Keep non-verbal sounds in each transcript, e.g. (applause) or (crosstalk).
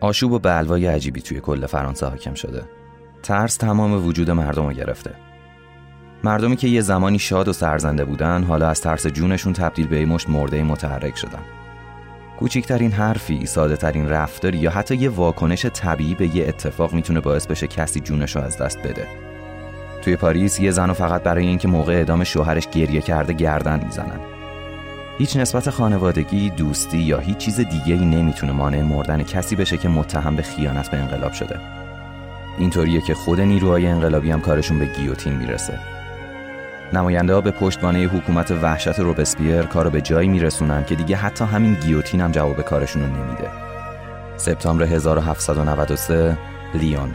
آشوب و بلوای عجیبی توی کل فرانسه حاکم شده ترس تمام وجود مردم رو گرفته مردمی که یه زمانی شاد و سرزنده بودن حالا از ترس جونشون تبدیل به مشت مرده متحرک شدن کوچکترین حرفی، ساده ترین رفتاری یا حتی یه واکنش طبیعی به یه اتفاق می‌تونه باعث بشه کسی جونش رو از دست بده. توی پاریس یه زن فقط برای اینکه موقع اعدام شوهرش گریه کرده گردن می‌زنن. هیچ نسبت خانوادگی، دوستی یا هیچ چیز دیگه ای نمی‌تونه مانع مردن کسی بشه که متهم به خیانت به انقلاب شده. اینطوریه که خود نیروهای انقلابی هم کارشون به گیوتین می‌رسه. نماینده ها به پشتوانه حکومت وحشت روبسپیر کارو به جایی میرسونن که دیگه حتی همین گیوتین هم جواب کارشون رو نمیده. سپتامبر 1793 لیون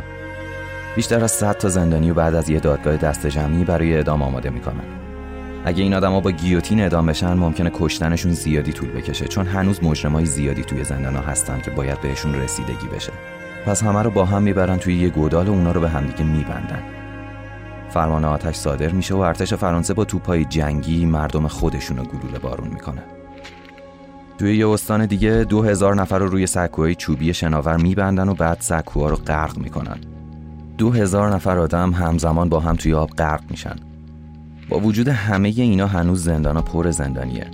بیشتر از 100 تا زندانی و بعد از یه دادگاه دست جمعی برای اعدام آماده می‌کنن. اگه این آدما با گیوتین اعدام بشن ممکنه کشتنشون زیادی طول بکشه چون هنوز مجرمای زیادی توی زندانا هستن که باید بهشون رسیدگی بشه. پس همه رو با هم می‌برن توی یه گودال و اونا رو به همدیگه میبندن. فرمان آتش صادر میشه و ارتش فرانسه با توپای جنگی مردم خودشون رو گلوله بارون می‌کنه توی یه استان دیگه دو هزار نفر رو روی سکوهای چوبی شناور میبندن و بعد سکوها رو غرق می‌کنن دو هزار نفر آدم همزمان با هم توی آب غرق میشن با وجود همه اینا هنوز زندانا پر زندانیه.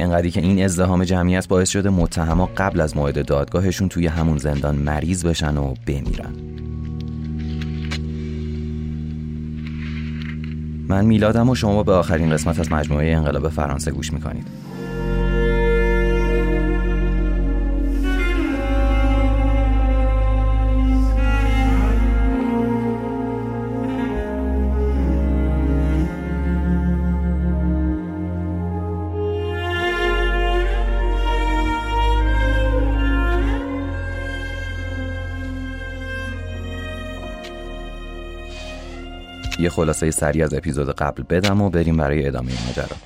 انقدری که این ازدهام جمعیت باعث شده متهما قبل از موعد دادگاهشون توی همون زندان مریض بشن و بمیرن. من میلادم و شما به آخرین قسمت از مجموعه انقلاب فرانسه گوش می‌کنید. خلاصه سری از اپیزود قبل بدم و بریم برای ادامه ماجرا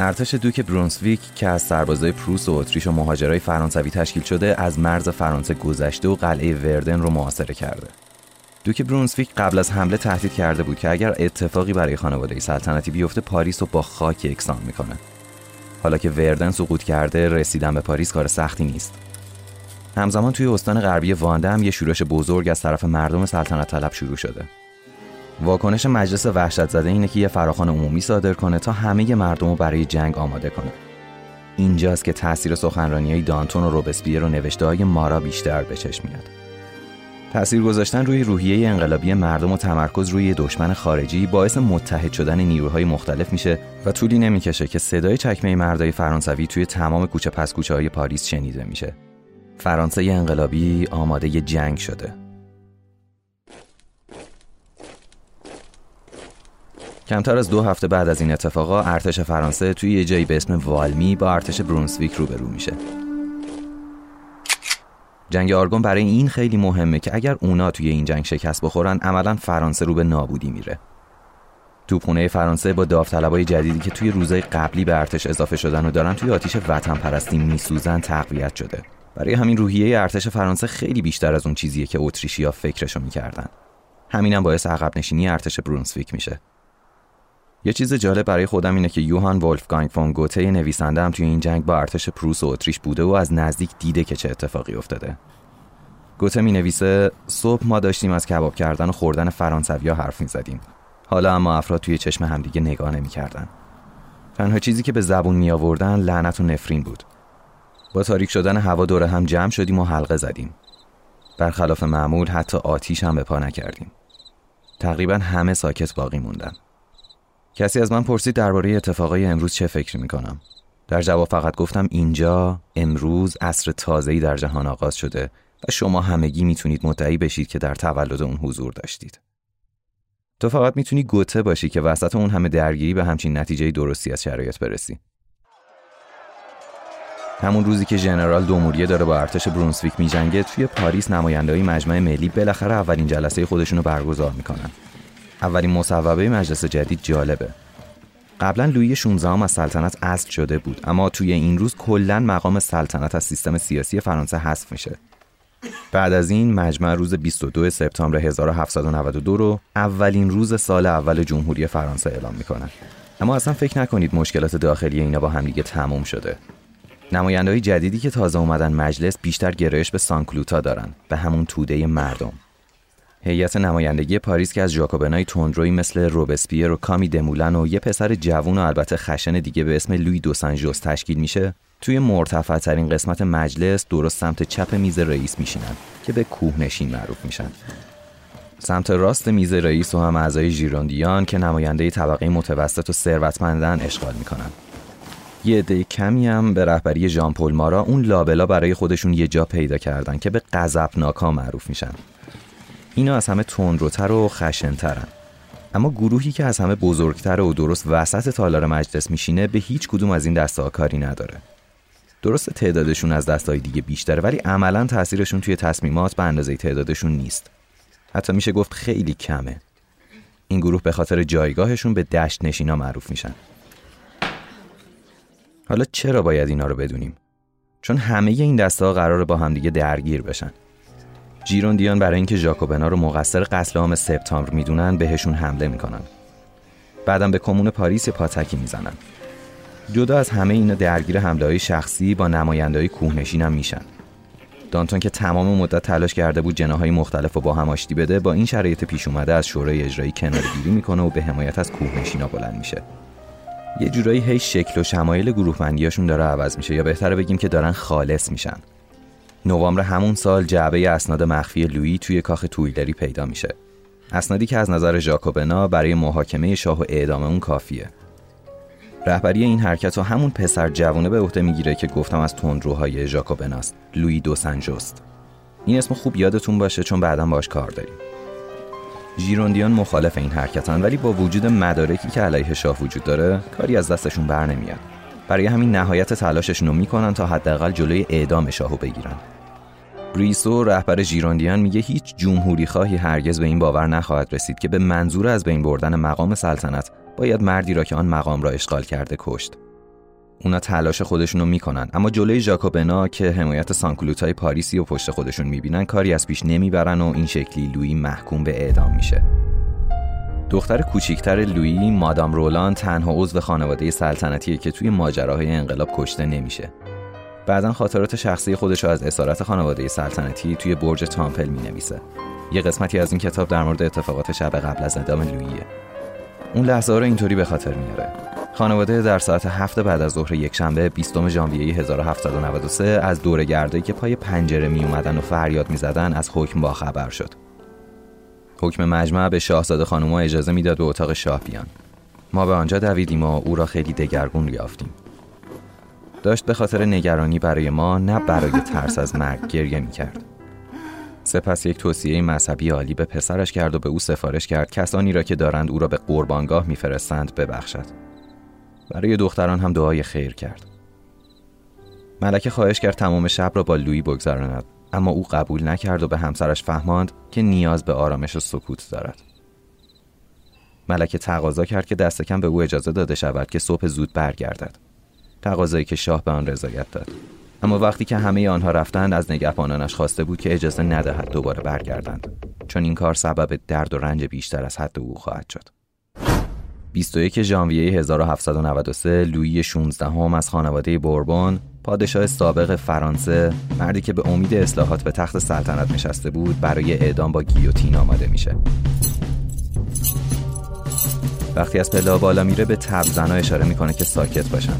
ارتش دوک برونسویک که از سربازای پروس و اتریش و مهاجرای فرانسوی تشکیل شده از مرز فرانسه گذشته و قلعه وردن رو محاصره کرده. دوک برونسویک قبل از حمله تهدید کرده بود که اگر اتفاقی برای خانواده سلطنتی بیفته پاریس رو با خاک یکسان می‌کنه. حالا که وردن سقوط کرده رسیدن به پاریس کار سختی نیست. همزمان توی استان غربی وانده هم یه شورش بزرگ از طرف مردم سلطنت طلب شروع شده. واکنش مجلس وحشت زده اینه که یه فراخان عمومی صادر کنه تا همه مردم رو برای جنگ آماده کنه. اینجاست که تاثیر سخنرانی های دانتون و روبسپیر و نوشته های مارا بیشتر به چشم میاد. تأثیر گذاشتن روی روحیه انقلابی مردم و تمرکز روی دشمن خارجی باعث متحد شدن نیروهای مختلف میشه و طولی نمی‌کشه که صدای چکمه مردای فرانسوی توی تمام کوچه پس کوچه های پاریس شنیده میشه. فرانسه انقلابی آماده ی جنگ شده. کمتر از دو هفته بعد از این اتفاقا ارتش فرانسه توی یه جایی به اسم والمی با ارتش برونسویک روبرو میشه. جنگ آرگون برای این خیلی مهمه که اگر اونا توی این جنگ شکست بخورن عملا فرانسه رو به نابودی میره. توپخونه فرانسه با داوطلبای جدیدی که توی روزهای قبلی به ارتش اضافه شدن و دارن توی آتیش وطن پرستی میسوزن تقویت شده. برای همین روحیه ارتش فرانسه خیلی بیشتر از اون چیزیه که اتریشیا فکرشو می‌کردن. همینم باعث عقب نشینی ارتش برونسویک میشه. یه چیز جالب برای خودم اینه که یوهان ولفگانگ فون گوته نویسنده هم توی این جنگ با ارتش پروس و اتریش بوده و از نزدیک دیده که چه اتفاقی افتاده. گوته می نویسه صبح ما داشتیم از کباب کردن و خوردن فرانسویا حرف می زدیم. حالا اما افراد توی چشم همدیگه نگاه نمی کردن. تنها چیزی که به زبون می آوردن لعنت و نفرین بود. با تاریک شدن هوا دوره هم جمع شدیم و حلقه زدیم. برخلاف معمول حتی آتیش هم به پا نکردیم. تقریبا همه ساکت باقی موندن. کسی از من پرسید درباره اتفاقای امروز چه فکر می‌کنم. در جواب فقط گفتم اینجا امروز عصر تازه‌ای در جهان آغاز شده و شما همگی می‌تونید مدعی بشید که در تولد اون حضور داشتید. تو فقط می‌تونی گوته باشی که وسط اون همه درگیری به همچین نتیجه درستی از شرایط برسی. همون روزی که ژنرال دوموریه داره با ارتش برونسویک میجنگه توی پاریس نمایندههای مجمع ملی بالاخره اولین جلسه خودشون رو برگزار می‌کنن. اولین مصوبه مجلس جدید جالبه. قبلا لویی 16 هم از سلطنت اصل شده بود اما توی این روز کلا مقام سلطنت از سیستم سیاسی فرانسه حذف میشه. بعد از این مجمع روز 22 سپتامبر 1792 رو اولین روز سال اول جمهوری فرانسه اعلام می‌کنن. اما اصلا فکر نکنید مشکلات داخلی اینا با همدیگه تموم شده. نمایندهای جدیدی که تازه اومدن مجلس بیشتر گرایش به سانکلوتا دارن به همون توده مردم. هیئت نمایندگی پاریس که از ژاکوبنای تندروی مثل روبسپیر و کامی دمولن و یه پسر جوون و البته خشن دیگه به اسم لوی دو سنجوس تشکیل میشه توی مرتفع ترین قسمت مجلس درست سمت چپ میز رئیس میشینن که به کوهنشین معروف میشن. سمت راست میز رئیس و هم اعضای ژیروندیان که نماینده طبقه متوسط و ثروتمندن اشغال می‌کنن. یه عده کمی هم به رهبری ژان پل مارا اون لابلا برای خودشون یه جا پیدا کردن که به غضبناکا معروف میشن. اینا از همه تندروتر و خشنترن. اما گروهی که از همه بزرگتر و درست وسط تالار مجلس میشینه به هیچ کدوم از این دسته کاری نداره. درست تعدادشون از دستای دیگه بیشتره ولی عملا تاثیرشون توی تصمیمات به اندازه تعدادشون نیست. حتی میشه گفت خیلی کمه. این گروه به خاطر جایگاهشون به دشت نشینا معروف میشن. حالا چرا باید اینا رو بدونیم؟ چون همه این دسته ها قرار با همدیگه درگیر بشن. جیروندیان برای اینکه ژاکوبنا رو مقصر قتل عام سپتامبر می‌دونن بهشون حمله می‌کنن. بعدم به کمون پاریس پاتکی می‌زنن. جدا از همه اینا درگیر حمله های شخصی با نمایندهای کوهنشین هم میشن. دانتون که تمام مدت تلاش کرده بود جناهای مختلف رو با هم آشتی بده با این شرایط پیش اومده از شورای اجرایی کنارگیری می‌کنه و به حمایت از کوهنشینا بلند میشه. یه جورایی هی شکل و شمایل گروه داره عوض میشه یا بهتره بگیم که دارن خالص میشن. نوامبر همون سال جعبه اسناد مخفی لویی توی کاخ تویلری پیدا میشه. اسنادی که از نظر ژاکوبنا برای محاکمه شاه و اعدام اون کافیه. رهبری این حرکت و همون پسر جوونه به عهده می‌گیره که گفتم از تندروهای ژاکوبناست. لویی دو سنجوست این اسم خوب یادتون باشه چون بعدا باش کار داریم. ژیروندیان مخالف این حرکتن ولی با وجود مدارکی که علیه شاه وجود داره کاری از دستشون بر نمیاد. برای همین نهایت تلاششون رو می‌کنن تا حداقل جلوی اعدام شاهو بگیرن. بریسو رهبر ژیروندیان میگه هیچ جمهوری خواهی هرگز به این باور نخواهد رسید که به منظور از بین بردن مقام سلطنت باید مردی را که آن مقام را اشغال کرده کشت. اونا تلاش خودشونو می‌کنن. اما جلوی ژاکوبنا که حمایت سانکلوتای پاریسی و پشت خودشون می‌بینن کاری از پیش نمی‌برن و این شکلی لویی محکوم به اعدام میشه. دختر کوچیکتر لویی مادام رولان تنها عضو خانواده سلطنتیه که توی ماجراهای انقلاب کشته نمیشه. بعدا خاطرات شخصی خودش از اسارت خانواده سلطنتی توی برج تامپل می نویسه. یه قسمتی از این کتاب در مورد اتفاقات شب قبل از اعدام لوییه. اون لحظه رو اینطوری به خاطر میاره. خانواده در ساعت هفت بعد از ظهر یکشنبه 20 ژانویه 1793 از دور گرده که پای پنجره می اومدن و فریاد می زدن از حکم با خبر شد. حکم مجمع به شاهزاده خانوما اجازه می‌داد به اتاق شاه بیان. ما به آنجا دویدیم و او را خیلی دگرگون یافتیم. داشت به خاطر نگرانی برای ما نه برای ترس از مرگ گریه می کرد. سپس یک توصیه مذهبی عالی به پسرش کرد و به او سفارش کرد کسانی را که دارند او را به قربانگاه میفرستند ببخشد. برای دختران هم دعای خیر کرد. ملکه خواهش کرد تمام شب را با لویی بگذراند اما او قبول نکرد و به همسرش فهماند که نیاز به آرامش و سکوت دارد. ملکه تقاضا کرد که دست کم به او اجازه داده شود که صبح زود برگردد. تقاضایی که شاه به آن رضایت داد. اما وقتی که همه آنها رفتند از نگهبانانش خواسته بود که اجازه ندهد دوباره برگردند. چون این کار سبب درد و رنج بیشتر از حد او خواهد شد. 21 ژانویه 1793 لویی 16 هم از خانواده بوربون پادشاه سابق فرانسه مردی که به امید اصلاحات به تخت سلطنت نشسته بود برای اعدام با گیوتین آماده میشه. وقتی از پله بالا میره به تب زنا اشاره می‌کنه که ساکت باشن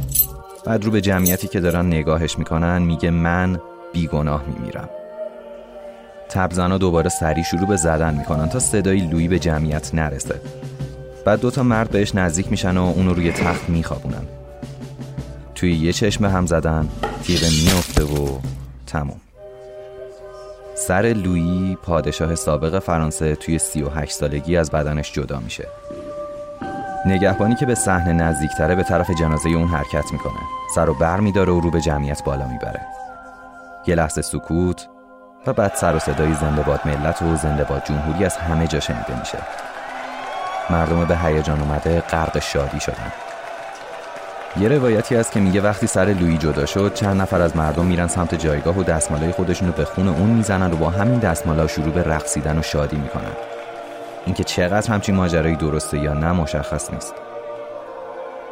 بعد رو به جمعیتی که دارن نگاهش می‌کنن میگه من بیگناه میمیرم. تبزنا دوباره سری شروع به زدن می‌کنن تا صدای لویی به جمعیت نرسه. بعد دوتا مرد بهش نزدیک میشن و اونو روی تخت میخوابونن. توی یه چشم هم زدن تیغه میفته و تموم. سر لویی پادشاه سابق فرانسه توی 38 سالگی از بدنش جدا میشه. نگهبانی که به صحنه نزدیکتره به طرف جنازه اون حرکت می‌کنه. سر و بر میداره و رو به جمعیت بالا می‌بره. یه لحظه سکوت و بعد سر و صدای زنده باد ملت و زنده باد جمهوری از همه جا شنیده میشه. مردم به هیجان اومده غرق شادی شدن. یه روایتی هست که میگه وقتی سر لویی جدا شد چند نفر از مردم میرن سمت جایگاه و دستمالای خودشون رو به خون اون می‌زنن و با همین دستمالا شروع به رقصیدن و شادی می‌کنن. اینکه چقدر همچین ماجرایی درسته یا نه مشخص نیست.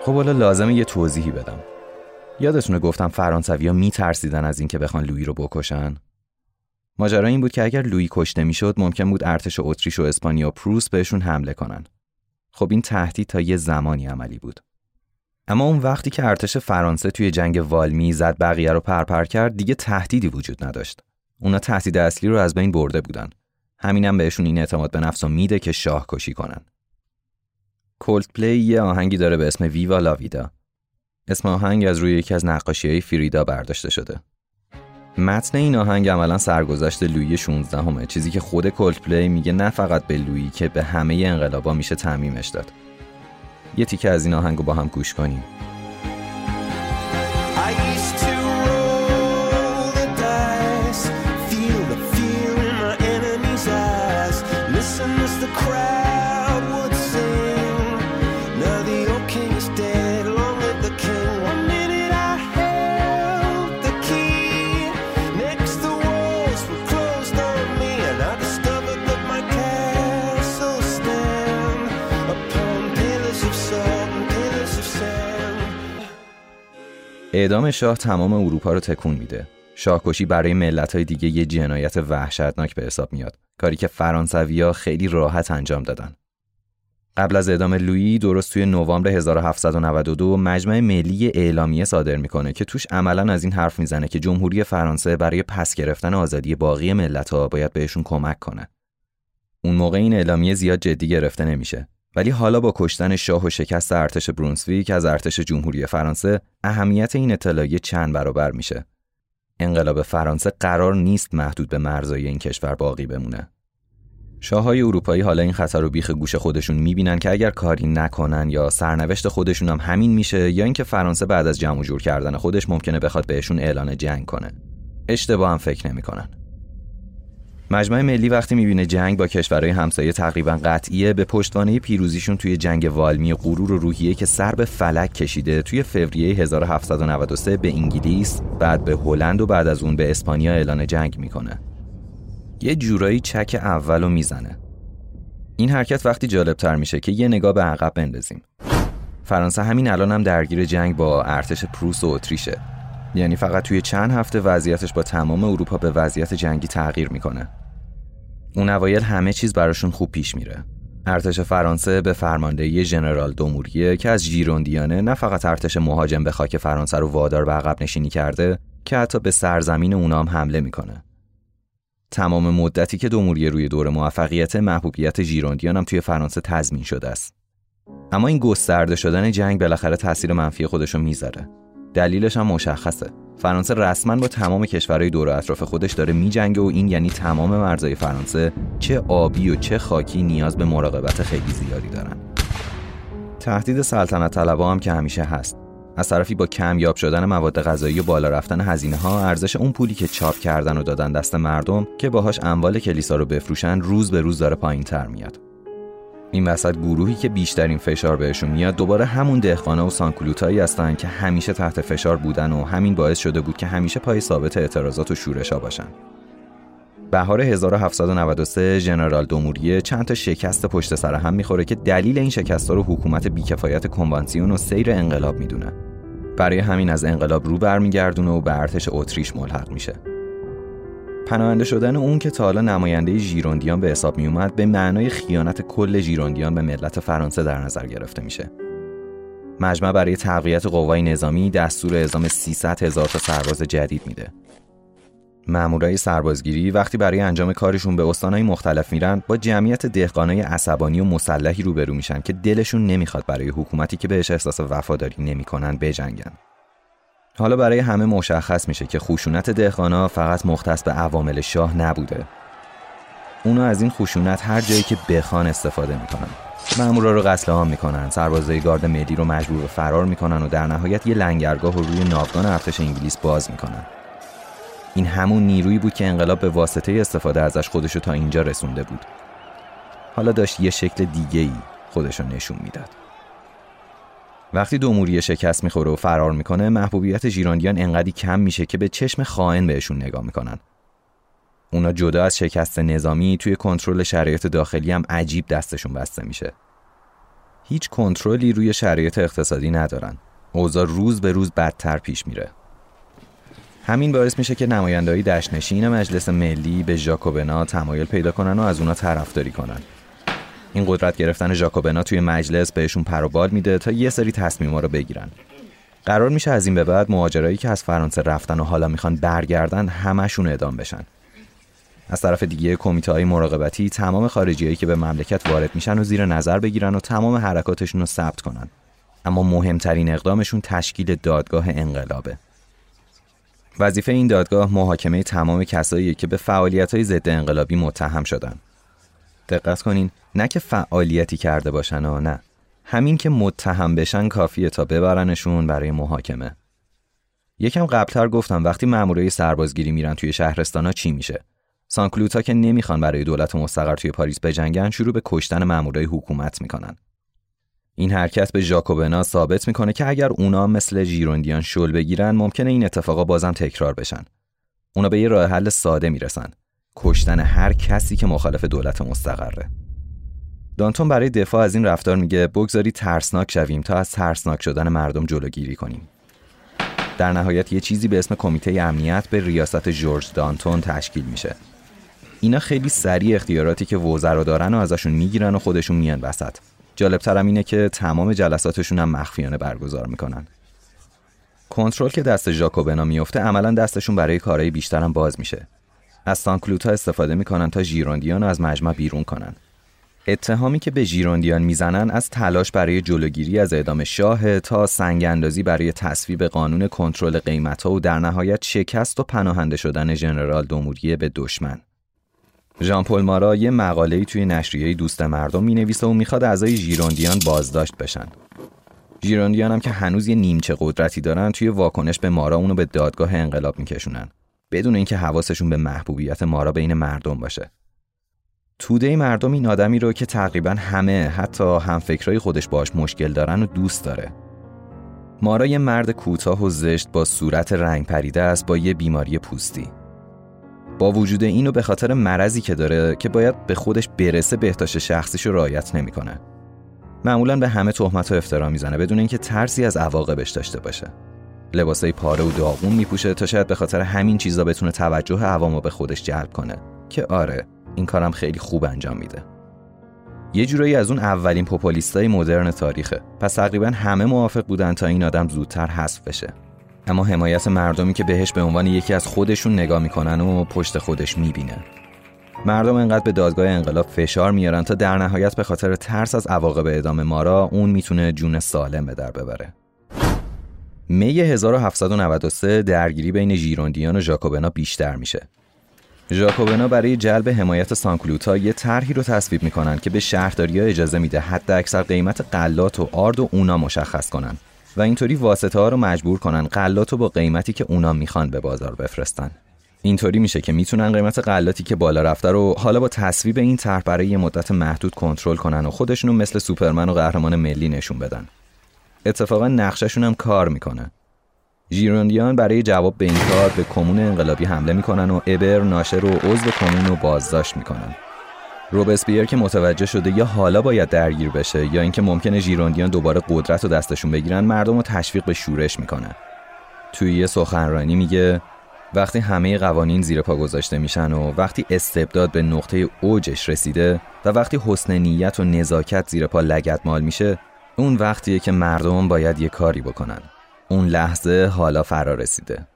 خب حالا لازمه یه توضیحی بدم. یادتونه گفتم فرانسویا میترسیدن از اینکه بخوان لویی رو بکشن؟ ماجرا این بود که اگر لویی کشته می‌شد ممکن بود ارتش اتریش و اسپانیا پروس بهشون حمله کنن. خب این تهدید تا یه زمانی عملی بود. اما اون وقتی که ارتش فرانسه توی جنگ والمی زد بقیه رو پرپر کرد دیگه تهدیدی وجود نداشت. اونا تهدید اصلی رو از بین برده بودن. همینم بهشون این اعتماد به نفس میده که شاه کشی کنن. Coldplay یه آهنگی داره به اسم Viva la Vida اسم آهنگ از روی یکی از نقاشی های فریدا برداشته شده. متن این آهنگ عملا سرگذشت لویی 16 همه چیزی که خود Coldplay میگه نه فقط به لویی که به همه انقلابا میشه تعمیمش داد. یه تیکه از این آهنگو با هم گوش کنیم. اعدام شاه تمام اروپا رو تکون میده. شاهکشی برای ملت‌های دیگه یه جنایت وحشتناک به حساب میاد. کاری که فرانسویا خیلی راحت انجام دادن. قبل از اعدام لویی درست توی نوامبر 1792 مجمع ملی اعلامیه صادر می‌کنه که توش عملا از این حرف می‌زنه که جمهوری فرانسه برای پس گرفتن آزادی باقی ملت‌ها باید بهشون کمک کنه. اون موقع این اعلامیه زیاد جدی گرفته نمیشه ولی حالا با کشتن شاه و شکست ارتش برونسویک از ارتش جمهوری فرانسه اهمیت این اطلاعیه چند برابر میشه. انقلاب فرانسه قرار نیست محدود به مرزهای این کشور باقی بمونه. شاههای اروپایی حالا این خطر رو بیخ گوش خودشون می‌بینن که اگر کاری نکنن یا سرنوشت خودشون هم همین میشه یا اینکه فرانسه بعد از جمع جور کردن خودش ممکنه بخواد بهشون اعلان جنگ کنه. اشتباه هم فکر نمی‌کنن. مجمع ملی وقتی می‌بینه جنگ با کشورهای همسایه تقریبا قطعیه به پشتوانه پیروزیشون توی جنگ والمی غرور و روحیه که سر به فلک کشیده توی فوریه 1793 به انگلیس بعد به هلند و بعد از اون به اسپانیا اعلان جنگ می‌کنه. یه جورایی چک اولو می‌زنه. این حرکت وقتی جالبتر میشه که یه نگاه به عقب بندازیم. فرانسه همین الان هم درگیر جنگ با ارتش پروس و اتریشه. یعنی فقط توی چند هفته وضعیتش با تمام اروپا به وضعیت جنگی تغییر می‌کنه. اون اوایل همه چیز براشون خوب پیش میره. ارتش فرانسه به فرماندهی ژنرال دوموریه که از ژیروندیانه نه فقط ارتش مهاجم به خاک فرانسه رو وادار به عقب نشینی کرده که حتی به سرزمین اونام حمله می‌کنه. تمام مدتی که دوموریه روی دور موفقیت محبوبیت ژیروندیان هم توی فرانسه تضمین شده است. اما این گسترده شدن جنگ بالاخره تاثیر منفی خودشو می‌ذاره. دلیلش هم مشخصه. فرانسه رسما با تمام کشورهای دور و اطراف خودش داره میجنگه و این یعنی تمام مرزهای فرانسه چه آبی و چه خاکی نیاز به مراقبت خیلی زیادی دارن. تهدید سلطنت طلبا هم که همیشه هست. از طرفی با کمیاب شدن مواد غذایی و بالا رفتن هزینه ها ارزش اون پولی که چاپ کردن و دادن دست مردم که باهاش اموال کلیسا رو بفروشن روز به روز داره پایین تر میاد. این وسط گروهی که بیشترین فشار بهشون میاد دوباره همون دهقانا و سانکلوتایی هستن که همیشه تحت فشار بودن و همین باعث شده بود که همیشه پای ثابت اعتراضات و شورشا باشن. بهار 1793 ژنرال دوموریه چند تا شکست پشت سر هم می‌خوره که دلیل این شکست رو حکومت بیکفایت کنوانسیون و سیر انقلاب می‌دونه. برای همین از انقلاب رو برمیگردونه و به ارتش اتریش ملحق میشه. پناهنده شدن اون که تا حالا نماینده ژیروندیان به حساب می اومد به معنای خیانت کل ژیروندیان به ملت فرانسه در نظر گرفته میشه. مجمع برای تقویت قوای نظامی دستور اعزام 300 هزار تا سرباز جدید میده. مامورای سربازگیری وقتی برای انجام کارشون به استانهای مختلف میرن با جمعیت دهقانای عصبانی و مسلحی روبرو میشن که دلشون نمی‌خواد برای حکومتی که بهش احساس وفاداری نمی‌کنن بجنگن. حالا برای همه مشخص میشه که خشونت دهقانا فقط مختص به عوامل شاه نبوده. اونا از این خشونت هر جایی که بخوان استفاده می‌کنن. مامورا رو قتل عام می‌کنن سربازای گارد ملی رو مجبور به فرار می‌کنن و در نهایت یه لنگرگاه رو روی ناوگان ارتش انگلیس باز می‌کنن. این همون نیرویی بود که انقلاب به واسطه استفاده ازش خودشو تا اینجا رسونده بود. حالا داشت یه شکل دیگه ای خودشو نشون می‌داد. وقتی دوموری شکست می‌خوره و فرار می‌کنه محبوبیت ژیروندیان انقدی کم میشه که به چشم خائن بهشون نگاه می‌کنن. اونا جدا از شکست نظامی توی کنترل شرایط داخلی هم عجیب دستشون بسته میشه. هیچ کنترلی روی شرایط اقتصادی ندارن. اوضاع روز به روز بدتر پیش میره. همین باعث میشه که نمایندهایی دشنشین مجلس ملی به ژاکوبنا تمایل پیدا کنن و از اونا طرفداری کنن. این قدرت گرفتن ژاکوبنا توی مجلس بهشون پروبال میده تا یه سری تصمیما رو بگیرن. قرار میشه از این به بعد مهاجرایی که از فرانسه رفتن و حالا می‌خوان برگردن همشون اعدام بشن. از طرف دیگه کمیته های مراقبتی تمام خارجیایی که به مملکت وارد میشن و زیر نظر بگیرن و تمام حرکاتشون رو ثبت کنن. اما مهمترین اقدامشون تشکیل دادگاه انقلابه. وظیفه این دادگاه محاکمه تمام کسایی که به فعالیت های ضد انقلابی متهم شدن. دقت کنین نه که فعالیتی کرده باشن و نه. همین که متهم بشن کافیه تا ببرنشون برای محاکمه. یکم قبلتر گفتم وقتی مامورای سربازگیری میرن توی شهرستانا چی میشه؟ سانکلوتا که نمی‌خوان برای دولت مستقر توی پاریس بجنگن شروع به کشتن مامورای حکومت می‌کنن. این حرکت به ژاکوبنا ثابت می‌کنه که اگر اونا مثل ژیروندیان شل بگیرن ممکنه این اتفاقا بازم تکرار بشن. اونا به یه راه حل ساده می‌رسن. کشتن هر کسی که مخالف دولت مستقره. دانتون برای دفاع از این رفتار میگه بگذاری ترسناک شویم تا از ترسناک شدن مردم جلوگیری کنیم. در نهایت یه چیزی به اسم کمیته امنیت به ریاست جورج دانتون تشکیل میشه. اینا خیلی سریع اختیاراتی که وزرا دارن و ازشون می‌گیرن و خودشون میان وسط. جالبترم اینه که تمام جلساتشون هم مخفیانه برگزار می‌کنن. کنترل که دست ژاکوبنا میفته عملا دستشون برای کارهای بیشترم باز میشه. از سانکلوتا استفاده می‌کنن تا ژیروندیان رو از مجمع بیرون کنن. اتهامی که به ژیروندیان می‌زنن از تلاش برای جلوگیری از اعدام شاه تا سنگ اندازی برای تصویب قانون کنترل قیمتها و در نهایت شکست و پناهنده شدن ژنرال دوموریه به دشمن. ژان پل مارا یه مقاله‌ای توی نشریه دوست مردم می‌نویسه و می‌خواد اعضای ژیروندیان بازداشت بشن. ژیروندیان هم که هنوز یه نیمچه قدرتی دارن توی واکنش به مارا اونو به دادگاه انقلاب میکشونن. بدون اینکه حواسشون به محبوبیت مارا بین مردم باشه. توده مردم این آدمی رو که تقریبا همه حتی همفکرای خودش باش مشکل دارن و دوست داره. مارا یه مرد کوتاه و زشت با صورت رنگ پریده است با یه بیماری پوستی. با وجود اینو به خاطر مرضی که داره که باید به خودش برسه بهداشت شخصیش رو رعایت نمی‌کنه. معمولا به همه تهمت و افترا می‌زنه بدون اینکه ترسی از عواقبش داشته باشه. لباسای پاره و داغون میپوشه تا شاید به خاطر همین چیزا بتونه توجه عوامو به خودش جلب کنه که آره این کارم خیلی خوب انجام میده. یه جورایی از اون اولین پوپولیستای مدرن تاریخه. پس تقریبا همه موافق بودن تا این آدم زودتر حذف بشه. اما حمایت مردمی که بهش به عنوان یکی از خودشون نگاه می‌کنن و پشت خودش می‌بینه مردم انقدر به دادگاه انقلاب فشار میارن تا در نهایت به خاطر ترس از عواقب اعدام مارا اون می‌تونه جون سالم به در ببره می 1793 درگیری بین ژیروندیان و ژاکوبنا بیشتر میشه. ژاکوبنا برای جلب حمایت سانکلوتا یه طرحی رو تصویب می‌کنن که به شهرداری اجازه میده حد اکثر قیمت قلات و آرد و اونا مشخص کنن و اینطوری واسطه ها رو مجبور کنن قلات رو با قیمتی که اونا می‌خوان به بازار بفرستن. اینطوری میشه که می‌تونن قیمت قلاتی که بالا رفته رو حالا با تصویب این طرح برای یه مدت محدود کنترل کنن و خودشونو مثل سوپرمن و قهرمان ملی نشون بدن. اتفاقا نقششون هم کار می‌کنه. ژیروندیان برای جواب به این کار به کمون انقلابی حمله می‌کنن و ابر ناشر و عضو کمون رو بازداشت می‌کنن. روبسپیر که متوجه شده یا حالا باید درگیر بشه یا اینکه ممکنه ژیروندیان دوباره قدرت رو دستشون بگیرن مردم رو تشویق به شورش می‌کنه توی یه سخنرانی میگه وقتی همه قوانین زیر پا گذاشته میشن و وقتی استبداد به نقطه اوجش رسیده و وقتی حسن نیت و نزاکت زیر پا لگدمال میشه اون وقتیه که مردم باید یه کاری بکنن اون لحظه حالا فرا رسیده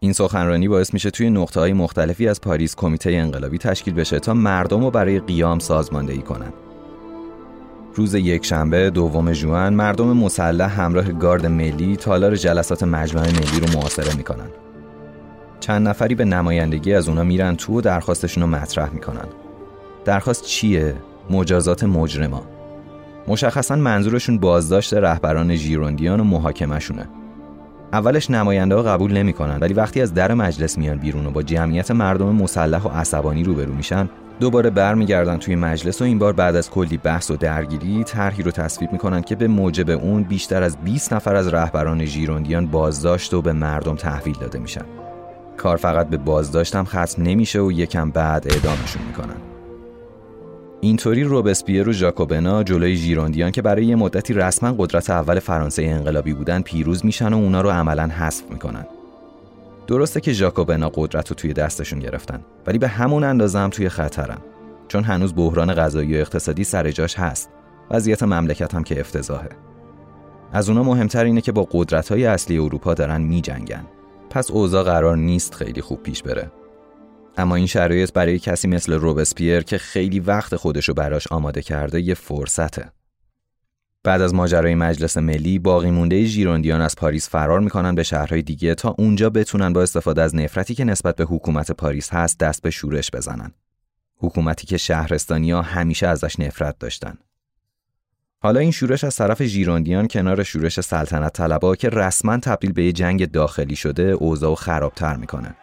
این سخنرانی باعث میشه توی نقطه های مختلفی از پاریس کمیته انقلابی تشکیل بشه تا مردم رو برای قیام سازماندهی کنن. روز یک شنبه دوم جوان مردم مسلح همراه گارد ملی تالار جلسات مجمع ملی رو محاصره می‌کنن. چند نفری به نمایندگی از اونا میرن تو و درخواستشون رو مطرح می‌کنن. درخواست چیه؟ مجازات مجرما. مشخصا منظورشون بازداشت رهبران ژیروندیان و محاکمهشونه. اولش نماینده ها قبول نمی‌کنن ولی وقتی از در مجلس میان بیرون و با جمعیت مردم مسلح و عصبانی روبرو میشن دوباره برمیگردن توی مجلس و این بار بعد از کلی بحث و درگیری طرحی رو تصویب می‌کنن که به موجب اون بیشتر از 20 نفر از رهبران ژیروندیان بازداشت و به مردم تحویل داده میشن کار فقط به بازداشتم ختم نمیشه و یکم بعد اعدامشون می‌کنن اینطوری روبسپیر و ژاکوبنا جلوی ژیروندیان که برای یه مدتی رسما قدرت اول فرانسه انقلابی بودن پیروز میشن و اونا رو عملا حذف می‌کنن. درسته که ژاکوبنا قدرت رو توی دستشون گرفتن ولی به همون اندازه هم توی خطرن. چون هنوز بحران غذایی و اقتصادی سر جاش هست. وضعیت مملکت هم که افتضاحه. از اونا مهمتر اینه که با قدرت های اصلی اروپا دارن میجنگن. پس اوضاع قرار نیست خیلی خوب پیش بره. اما این شرایط برای کسی مثل روبسپیر که خیلی وقت خودشو براش آماده کرده یه فرصته بعد از ماجرای مجلس ملی باقی مونده ژیروندیان از پاریس فرار می‌کنن به شهرهای دیگه تا اونجا بتونن با استفاده از نفرتی که نسبت به حکومت پاریس هست دست به شورش بزنن. حکومتی که شهرستانیا همیشه ازش نفرت داشتن. حالا این شورش از طرف ژیروندیان کنار شورش سلطنت طلبا که رسما تبدیل به یه جنگ داخلی شده اوضاع خرابتر می‌کنه.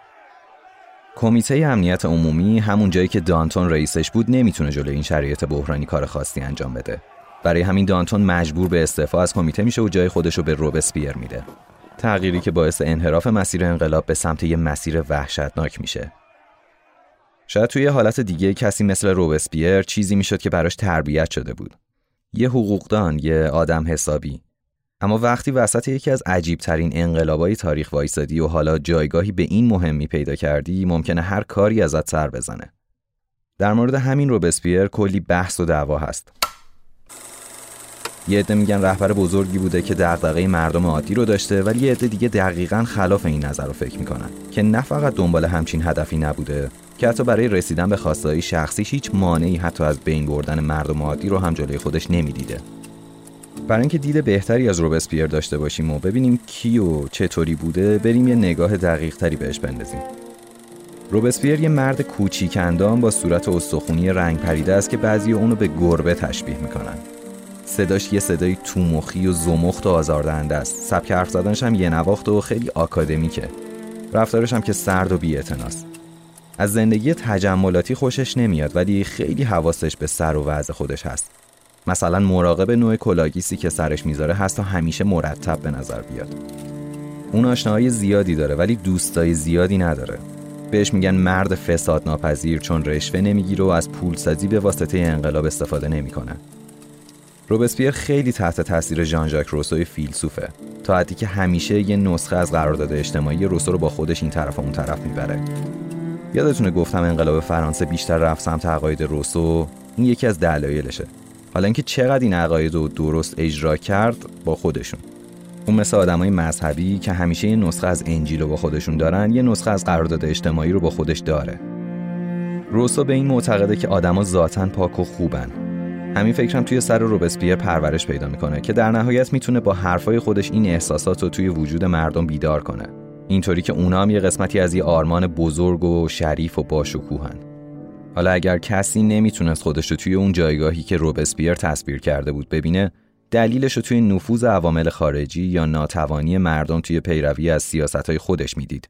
کمیته امنیت عمومی همون جایی که دانتون رئیسش بود نمی‌تونه جلوی این شرایط بحرانی کار خاصی انجام بده. برای همین دانتون مجبور به استعفا از کمیته میشه و جای خودش رو به روبسپیر میده. تغییری که باعث انحراف مسیر انقلاب به سمت یه مسیر وحشتناک میشه. شاید توی حالت دیگه کسی مثل روبسپیر چیزی می‌شد که براش تربیت شده بود. یه حقوقدان یه آدم حسابی. اما وقتی وسط یکی از عجیبترین انقلابای تاریخ وایسادی و حالا جایگاهی به این مهمی پیدا کردی ممکنه هر کاری ازت سر بزنه. در مورد همین روبسپیر کلی بحث و دعوا هست. یه عده میگن رهبر بزرگی بوده که دغدغه مردم عادی رو داشته ولی یه عده دیگه دقیقا خلاف این نظر رو فکر می‌کنن. که نه فقط دنبال همچین هدفی نبوده که حتی برای رسیدن به خواستهای شخصیش هیچ مانعی حتی از بین بردن مردم عادی رو هم جلوی خودش نمی‌دیده. برای اینکه دید بهتری از روبسپیر داشته باشیم و ببینیم کی و چطوری بوده بریم یه نگاه دقیق تری بهش بندازیم. روبسپیر یه مرد کوچیک اندام با صورت استخونی رنگ پریده است که بعضی اونو به گربه تشبیه می‌کنن. صداش یه صدای تومخی و زمخت و آزاردهنده است. سبک حرف زدنش هم یه نواخت و خیلی آکادمیکه. رفتارش هم که سرد و بی‌اعتناست. از زندگی تجملاتی خوشش نمیاد ولی خیلی حواسش به سر و وضع خودش هست. مثلا مراقب نوع کلاگیسی که سرش می‌ذاره هست تا همیشه مرتب به نظر بیاد. اون آشناهای زیادی داره ولی دوستای زیادی نداره. بهش میگن مرد فساد ناپذیر چون رشوه نمی‌گیره و از پولسازی به واسطه انقلاب استفاده نمی‌کنه. روبسپیر خیلی تحت تاثیر ژان ژاک روسوی فیلسوفه. تا حدی که همیشه یه نسخه از قرارداد اجتماعی روسو رو با خودش این طرف و اون طرف می‌بره. یادتونه گفتم انقلاب فرانسه بیشتر رفت سمت عقاید روسو؟ این یکی از دلایلشه. حالا اینکه چقدر این عقاید رو درست اجرا کرد با خودشون. اون مثل آدمای مذهبی که همیشه یه نسخه از انجیل رو با خودشون دارن یه نسخه از قرارداد اجتماعی رو با خودش داره. روسو به این معتقده که آدما ذاتا پاک و خوبن. همین فکرم توی سر روبسپیر پرورش پیدا می‌کنه که در نهایت می‌تونه با حرفای خودش این احساسات رو توی وجود مردم بیدار کنه. اینطوری که اونا هم یه قسمتی از یه آرمان بزرگ و شریف و باشکوهن. حالا اگر کسی نمی‌تونست خودش رو توی اون جایگاهی که روبسپیر تصویر کرده بود ببینه دلیلش رو توی نفوذ عوامل خارجی یا ناتوانی مردم توی پیروی از سیاستهای خودش می‌دید.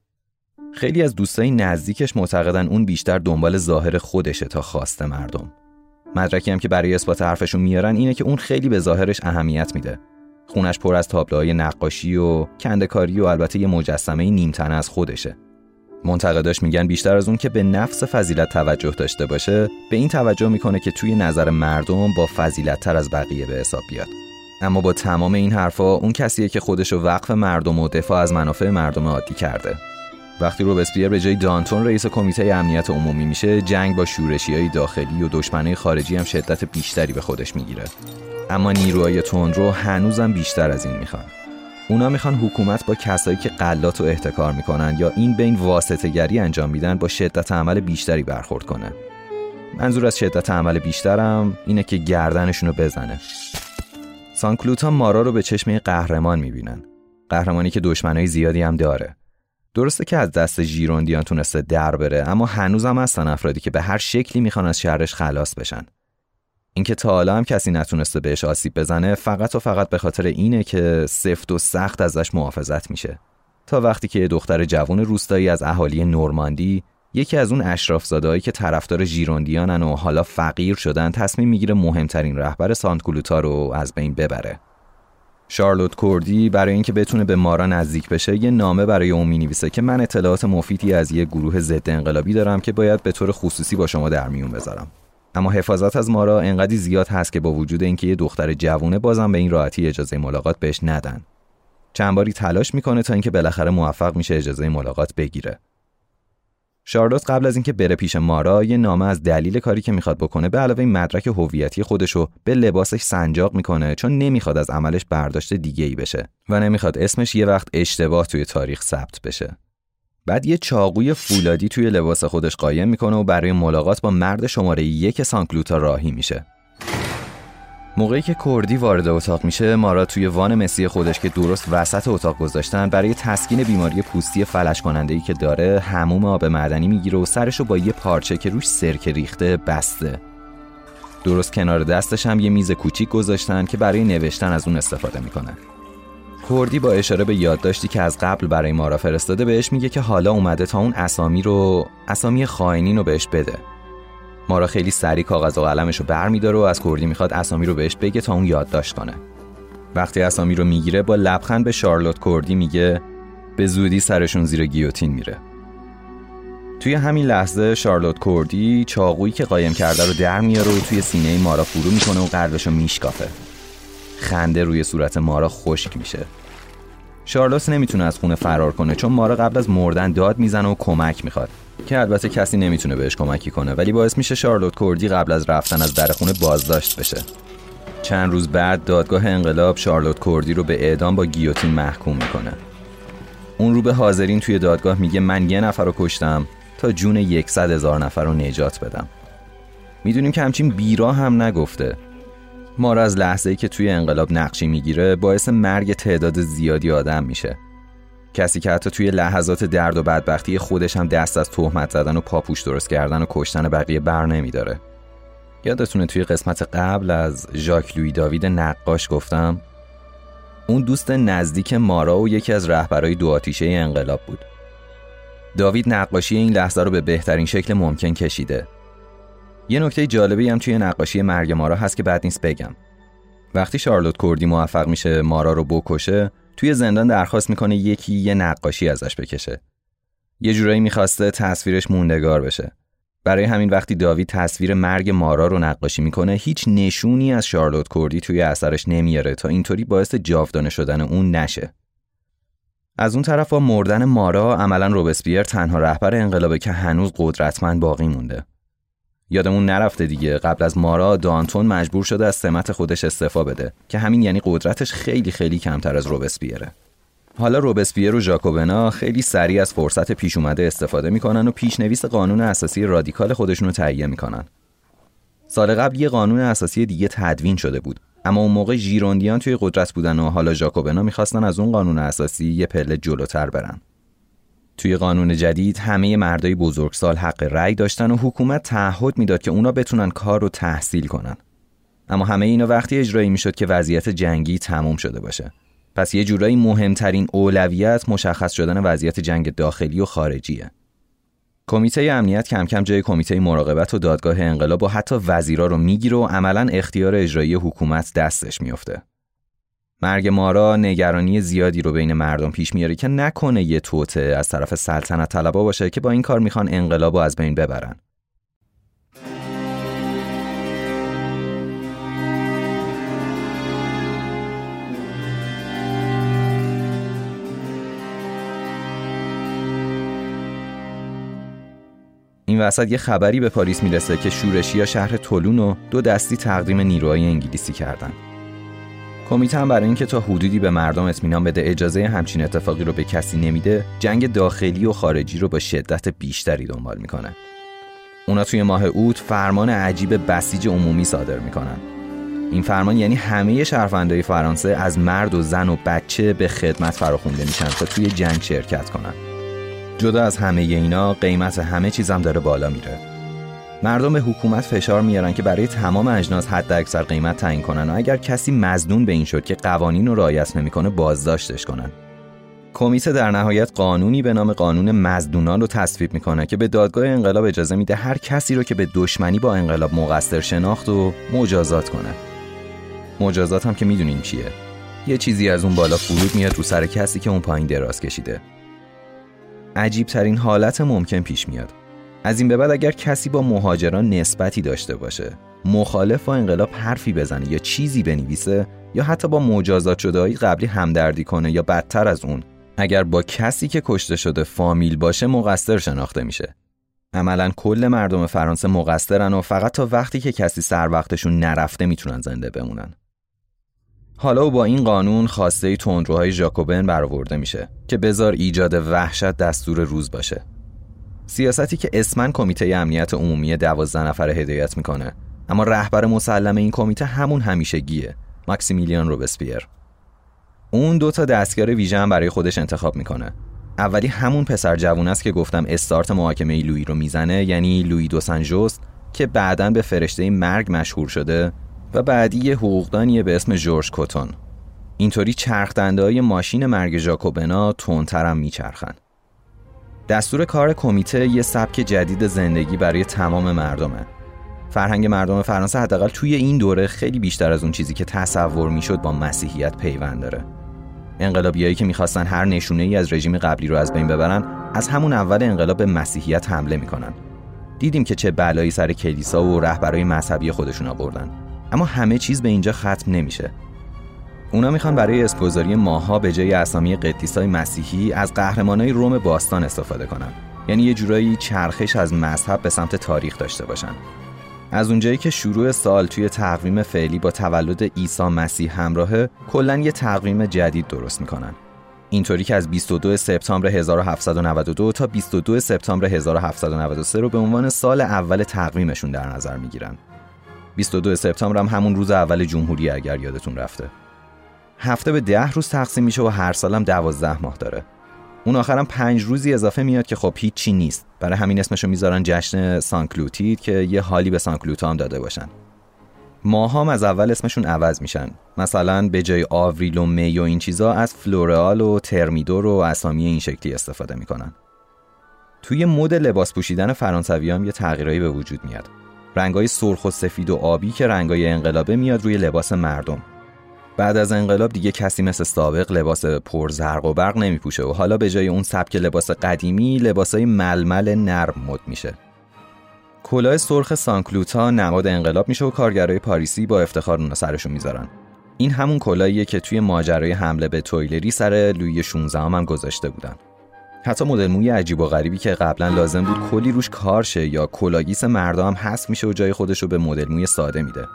خیلی از دوستای نزدیکش معتقدن اون بیشتر دنبال ظاهر خودشه تا خواست مردم. مدرکی هم که برای اثبات حرفشون میارن اینه که اون خیلی به ظاهرش اهمیت میده. خونش پر از تابلوهای نقاشی و کندکاری و البته یه مجسمه نیمتنه از خودشه. منتقداش میگن بیشتر از اون که به نفس فضیلت توجه داشته باشه به این توجه می‌کنه که توی نظر مردم با فضیلت تر از بقیه به حساب بیاد. اما با تمام این حرفا اون کسیه که خودش رو وقف مردم و دفاع از منافع مردم عادی کرده. وقتی روبسپیر به جای دانتون رئیس کمیته امنیت عمومی میشه جنگ با شورشی های داخلی و دشمنای خارجی هم شدت بیشتری به خودش می‌گیره. اما نیروهای تندرو هنوزم بیشتر از این می‌خوان. اونا می‌خوان حکومت با کسایی که قلات و احتکار می‌کنن یا این بین واسطه گری انجام میدن با شدت عمل بیشتری برخورد کنه. منظور از شدت عمل بیشترم اینه که گردنشونو بزنه. سانکلوتا مارا رو به چشم قهرمان می‌بینن. قهرمانی که دشمنای زیادی هم داره. درسته که از دست ژیروندیان تونسته در بره اما هنوزم هستن افرادی که به هر شکلی می‌خوان از شهرش خلاص بشن. اینکه تا حالا هم کسی نتونسته بهش آسیب بزنه فقط و فقط به خاطر اینه که سفت و سخت ازش محافظت میشه. تا وقتی که دختر جوان روستایی از اهالی نورماندی یکی از اون اشرافزادهایی که طرفدار ژیروندیانن و حالا فقیر شدن تصمیم می‌گیره مهمترین رهبر سانتکلوتا رو از بین ببره. شارلوت کوردی برای اینکه بتونه به مارا نزدیک بشه یه نامه برای اون می‌نویسه که من اطلاعات مفیدی از یه گروه ضد انقلابی دارم که باید به طور خصوصی با شما در میون بذارم. اما حفاظت از مارا انقدی زیاد هست که با وجود اینکه یه دختر جوونه بازم به این راحتی اجازه ملاقات بهش ندن. چند باری تلاش می‌کنه تا اینکه بالاخره موفق میشه اجازه ملاقات بگیره. شارلوت قبل از اینکه بره پیش مارا یه نامه از دلیل کاری که می‌خواد بکنه به علاوه مدرک هویتی خودشو به لباسش سنجاق می‌کنه چون نمی‌خواد از عملش برداشت دیگه ای بشه و نمی‌خواد اسمش یه وقت اشتباه توی تاریخ ثبت بشه. بعد یه چاقوی فولادی توی لباس خودش قایم می‌کنه و برای ملاقات با مرد شماره یک سانکلوتا راهی میشه. موقعی که کردی وارد اتاق میشه مارا توی وان مسی خودش که درست وسط اتاق گذاشتن برای تسکین بیماری پوستی فلش کننده ای که داره هموم آب معدنی می‌گیره و سرشو با یه پارچه که روش سرکه ریخته بسته. درست کنار دستش هم یه میز کوچیک گذاشتن که برای نوشتن از اون استفاده می‌کنه کردی با اشاره به یادداشتی که از قبل برای مارا فرستاده بهش میگه که حالا اومده تا اون اسامی رو اسامی خائنین رو بهش بده. مارا خیلی سریع کاغذ و قلمش رو برمیداره و از کردی می‌خواد اسامی رو بهش بگه تا اون یادداشت کنه. وقتی اسامی رو می‌گیره با لبخند به شارلوت کردی میگه به زودی سرشون زیر گیوتین میره. توی همین لحظه شارلوت کردی چاقویی که قایم کرده رو در میاره و توی سینه مارا فرو می‌کنه و قلبش رو میشکافه. خنده روی صورت مارا خشک میشه. شارلوت نمی‌تونه از خونه فرار کنه چون مارا قبل از مردن داد می‌زنه و کمک می‌خواد. که البته کسی نمی‌تونه بهش کمکی کنه ولی باعث میشه شارلوت کردی قبل از رفتن از در خونه بازداشت بشه. چند روز بعد دادگاه انقلاب شارلوت کردی رو به اعدام با گیوتین محکوم می‌کنه. اون رو به حاضرین توی دادگاه میگه من یه نفر رو کشتم تا جون یکصد هزار نفر رو نجات بدم. می‌دونیم که همچین بیرا هم نگفته. مارا از لحظه ای که توی انقلاب نقشی می‌گیره باعث مرگ تعداد زیادی آدم میشه. کسی که حتی توی لحظات درد و بدبختی خودش هم دست از تهمت زدن و پاپوش درست کردن و کشتن بقیه بر نمیداره. یادتونه توی قسمت قبل از ژاک لوی داوید نقاش گفتم؟ اون دوست نزدیک مارا و یکی از رهبرای دو آتیشه انقلاب بود. داوید نقاشی این لحظه رو به بهترین شکل ممکن کشیده. یه نکته جالبی هم توی نقاشی مرگ مارا هست که بعد نیست بگم. وقتی شارلوت کردی موفق میشه مارا رو بکشه توی زندان درخواست می‌کنه یکی یه نقاشی ازش بکشه. یه جورایی می‌خواسته تصویرش موندگار بشه. برای همین وقتی داوید تصویر مرگ مارا رو نقاشی می‌کنه هیچ نشونی از شارلوت کردی توی اثرش نمیاره تا اینطوری باعث جاودانه شدن اون نشه. از اون طرف با مردن مارا عملا روبسپیر تنها رهبر انقلابه که هنوز قدرتمند باقی مونده. یادمون نرفته دیگه. قبل از مارا دانتون مجبور شده از سمت خودش استعفا بده که همین یعنی قدرتش خیلی خیلی کمتر از روبسپیره. حالا روبسپیر و ژاکوبنا خیلی سریع از فرصت پیش اومده استفاده می‌کنن و پیشنویس قانون اساسی رادیکال خودشون رو تهیه می‌کنن. سال قبل یه قانون اساسی دیگه تدوین شده بود اما اون موقع ژیروندیان توی قدرت بودن و حالا ژاکوبنا می‌خواستن از اون قانون اساسی یه پله جلوتر برن. توی قانون جدید همه مردای بزرگسال حق رأی داشتن و حکومت تعهد می‌داد که اونا بتونن کار رو تحصیل کنن. اما همه اینا وقتی اجرایی می‌شد که وضعیت جنگی تموم شده باشه. پس یه جورایی مهمترین اولویت مشخص شدن وضعیت جنگ داخلی و خارجیه. کمیته امنیت کم کم جای کمیته مراقبت و دادگاه انقلاب و حتی وزیرا رو می‌گیره و عملا اختیار اجرایی حکومت دستش میفته. مرگ مارا نگرانی زیادی رو بین مردم پیش میاره که نکنه یه توته از طرف سلطنت طلبا باشه که با این کار می‌خوان انقلاب رو از بین ببرن. این وسط یه خبری به پاریس می‌رسه که شورشی شهر تولون و دو دستی تقدیم نیروهای انگلیسی کردن. کمیته هم برای اینکه تا حدودی به مردم اطمینان بده اجازه همچین اتفاقی رو به کسی نمیده جنگ داخلی و خارجی رو با شدت بیشتری دنبال می‌کنه اونا توی ماه اوت فرمان عجیب بسیج عمومی صادر می‌کنن. این فرمان یعنی همه شهروندای فرانسه از مرد و زن و بچه به خدمت فراخونده میشن تا توی جنگ شرکت کنن. جدا از همه اینا قیمت همه چیزم داره بالا میره. مردم به حکومت فشار میارن که برای تمام اجناس حد اکثر قیمت تعیین کنن و اگر کسی مزنون به این شد که قوانین رو رعایت نمی‌کنه بازداشتش کنن. کمیته در نهایت قانونی به نام قانون مزدونان رو تصویب می‌کنه که به دادگاه انقلاب اجازه میده هر کسی رو که به دشمنی با انقلاب مقصر شناخت و مجازات کنه. مجازات هم که می‌دونین چیه؟ یه چیزی از اون بالا فرود میاد رو سر کسی که اون پایین دراز کشیده. عجیب ترین حالت ممکن پیش میاد. از این به بعد اگر کسی با مهاجران نسبتی داشته باشه مخالف با انقلاب حرفی بزنه یا چیزی بنویسه یا حتی با مجازات شده قبلی همدردی کنه یا بدتر از اون اگر با کسی که کشته شده فامیل باشه مقصر شناخته میشه. عملا کل مردم فرانسه مقصرن و فقط تا وقتی که کسی سر وقتشون نرفته می‌تونن زنده بمونن. حالا و با این قانون خواسته تندروهای ژاکوبن برآورده میشه که بزار ایجاد وحشت دستور روز باشه. سیاستی که اسمن کمیته امنیت عمومی دوازده نفر هدایت می‌کنه. اما رهبر مسلم این کمیته همون همیشگیه ماکسیمیلیان روبسپیر. اون دو تا دستیار ویژه هم برای خودش انتخاب می‌کنه. اولی همون پسر جوون است که گفتم استارت محاکمه لویی رو می‌زنه یعنی لویی دو سنجوست که بعدا به فرشته مرگ مشهور شده و بعدی یه حقوقدانیه به اسم جورج کوتون اینطوری چرخدنده های ماشین مرگ ژاکوبنا تندترم میچرخن. دستور کار کمیته یه سبک جدید زندگی برای تمام مردمه. فرهنگ مردم فرانسه حداقل توی این دوره خیلی بیشتر از اون چیزی که تصور می‌شد با مسیحیت پیوند داره. انقلابیایی که می‌خواستن هر نشونه ای از رژیم قبلی رو از بین ببرن از همون اول انقلاب به مسیحیت حمله می‌کنن. دیدیم که چه بلایی سر کلیسا و رهبرای مذهبی خودشون آوردن. اما همه چیز به اینجا ختم نمیشه. اونا می‌خوان برای اسمگذاری ماها به جای اسامی قدیسای مسیحی از قهرمانای روم باستان استفاده کنن. یعنی یه جورایی چرخش از مذهب به سمت تاریخ داشته باشن. از اونجایی که شروع سال توی تقویم فعلی با تولد عیسی مسیح همراهه کلا یه تقویم جدید درست می‌کنن. اینطوری که از 22 سپتامبر 1792 تا 22 سپتامبر 1793 رو به عنوان سال اول تقویمشون در نظر می‌گیرن. 22 سپتامبر هم همون روز اول جمهوری اگر یادتون رفته. هفته به ده روز تقسیم میشه و هر سالم دوازده ماه داره. اون آخرم پنج روزی اضافه میاد که خب هیچی نیست. برای همین اسمشو می‌ذارن جشن سانکلوتید که یه حالی به سانکلوتا هم داده باشن. ماهام از اول اسمشون عوض میشن. مثلا به جای آوریل و می و این چیزا از فلورال و ترمیدور و اسامی این شکلی استفاده می‌کنن. توی مد لباس پوشیدن فرانسوی هم یه تغییرایی به وجود میاد. رنگای سرخ و سفید و آبی که رنگای انقلابه میاد روی لباس مردم. بعد از انقلاب دیگه کسی مثل سابق لباس پر زرق و برق نمیپوشه و حالا به جای اون سبک لباس قدیمی لباسای ململ نرم مد میشه. کلاه سرخ سانکلوتا نماد انقلاب میشه و کارگرای پاریسی با افتخار اون سرشون می‌ذارن. این همون کلاهیه که توی ماجرای حمله به تویلری سر لویی 16 هم, هم گذاشته بودن. حتی مدل موی عجیب و غریبی که قبلا لازم بود کلی روش کار شه یا کلاگیس مردم حذف میشه و جای خودش رو به مدل موی ساده میده.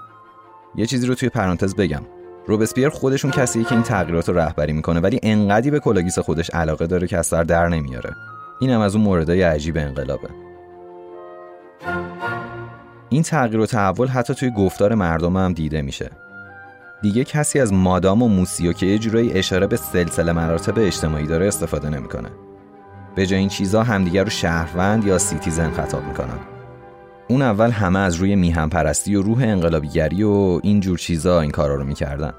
یه چیزی رو توی پرانتز بگم. روبسپیر خودشون کسیه که این تغییرات رو رهبری می‌کنه ولی انقدی به کلاگیس خودش علاقه داره که از سر در نمیاره. این هم از اون موردای عجیب انقلابه. این تغییر و تحول حتی توی گفتار مردم هم دیده میشه. دیگه کسی از مادام و موسیو که یه جورایی اشاره به سلسله مراتب اجتماعی داره استفاده نمی‌کنه. به جای این چیزا همدیگر رو شهروند یا citizen خطاب می‌کنن. اون اول همه از روی میهم پرستی و روح انقلابیگری و این جور چیزا این کارا رو می‌کردن.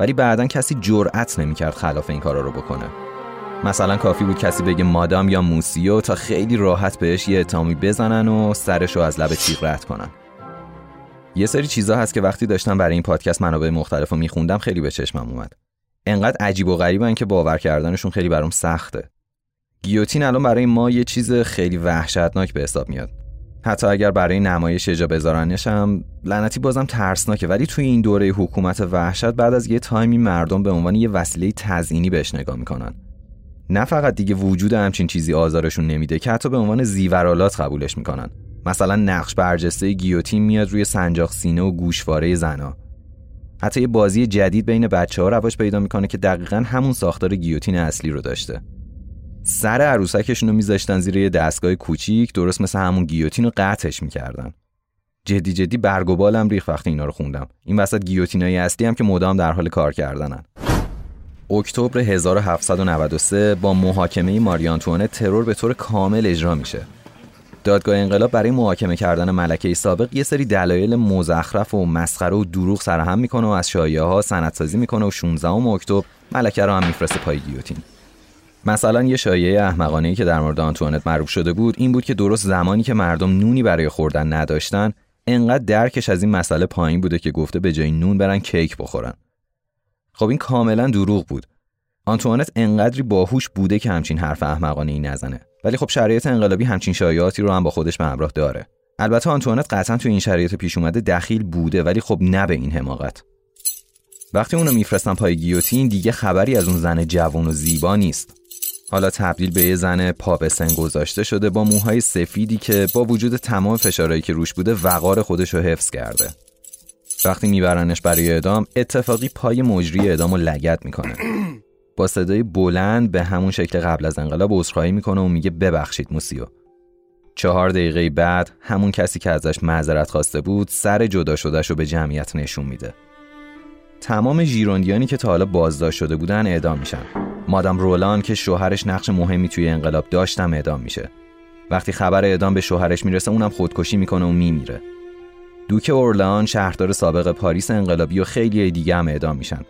ولی بعدا کسی جرأت نمی‌کرد خلاف این کارا رو بکنه. مثلا کافی بود کسی بگه مادام یا موسیو تا خیلی راحت بهش یه اتهامی بزنن و سرش رو از لب تیغ رد کنن. یه سری چیزا هست که وقتی داشتم برای این پادکست منابع مختلف رو میخوندم خیلی به چشمم اومد. انقدر عجیب و غریبن که باور کردنشون خیلی برام سخته. گیوتین الان برای ما یه چیز خیلی وحشتناک به حساب میاد. حتی اگر برای نمایش اجا بذارنش هم لعنتی بازم ترسناکه. ولی توی این دوره حکومت وحشت بعد از یه تایمی مردم به عنوان یه وسیله تزیینی بهش نگاه می‌کنن. نه فقط دیگه وجود همچین چیزی آزارشون نمیده که حتی به عنوان زیورالات قبولش می‌کنن. مثلا نقش برجسته گیوتین میاد روی سنجاق سینه و گوشواره زنا. حتی یه بازی جدید بین بچه ها رواج پیدا می‌کنه که دقیقا همون ساختار گیوتین اصلی رو داشته. سر عروسکشون رو میذاشتن زیر یه دستگاه کوچیک درست مثل همون گیوتین رو قطعش می‌کردن. جدی جدی برگ و بالم ریخ وقتی اینا رو خوندم. این وسط گیوتینای اصلی هم که مدام در حال کار کردنن. اکتبر 1793 با محاکمه ماری ترور به طور کامل اجرا میشه. دادگاه انقلاب برای محاکمه کردن ملکه سابق یه سری دلایل مزخرف و مسخره و دروغ سرهم می‌کنه و از شایعه ها سندسازی می‌کنه و 16 اکتبر ملکه رو هم میفرسته پای گیوتین. مثلا یه شایعه احمقانه که در مورد آنتوانت معروف شده بود این بود که درست زمانی که مردم نونی برای خوردن نداشتن انقدر درکش از این مسئله پایین بوده که گفته به جای نون برن کیک بخورن. خب این کاملا دروغ بود. آنتوانت انقدری باهوش بوده که همچین حرف احمقانه ای نزنه. ولی خب شرایط انقلابی همچین شایعاتی رو هم با خودش به همراه داره. البته آنتوانت قطعا تو این شرایط پیش اومده دخیل بوده ولی خب نه به این حماقت. وقتی اونو میفرستن پای گیوتین دیگه خبری از اون زن جوان و زیبا نیست. حالا تبدیل به یه زن پا به سن گذاشته شده با موهای سفیدی که با وجود تمام فشارهایی که روش بوده وقار خودش رو حفظ کرده. وقتی میبرنش برای اعدام اتفاقی پای مجری اعدام رو لگت می‌کنه. (clears throat) با صدای بلند به همون شکل قبل از انقلاب عذرخواهی می‌کنه و میگه ببخشید موسیو. چهار دقیقه بعد همون کسی که ازش معذرت خواسته بود سر جدا شدهش رو به جمعیت نشون میده. تمام ژیروندیانی که تا حالا بازداشت شده بودن اعدام میشن. مادام رولان که شوهرش نقش مهمی توی انقلاب داشتم اعدام میشه. وقتی خبر اعدام به شوهرش می‌رسه اونم خودکشی می‌کنه و میمیره. دوک اورلان شهردار سابق پاریس انقلابی و خیلی دیگه هم اعدام میشن.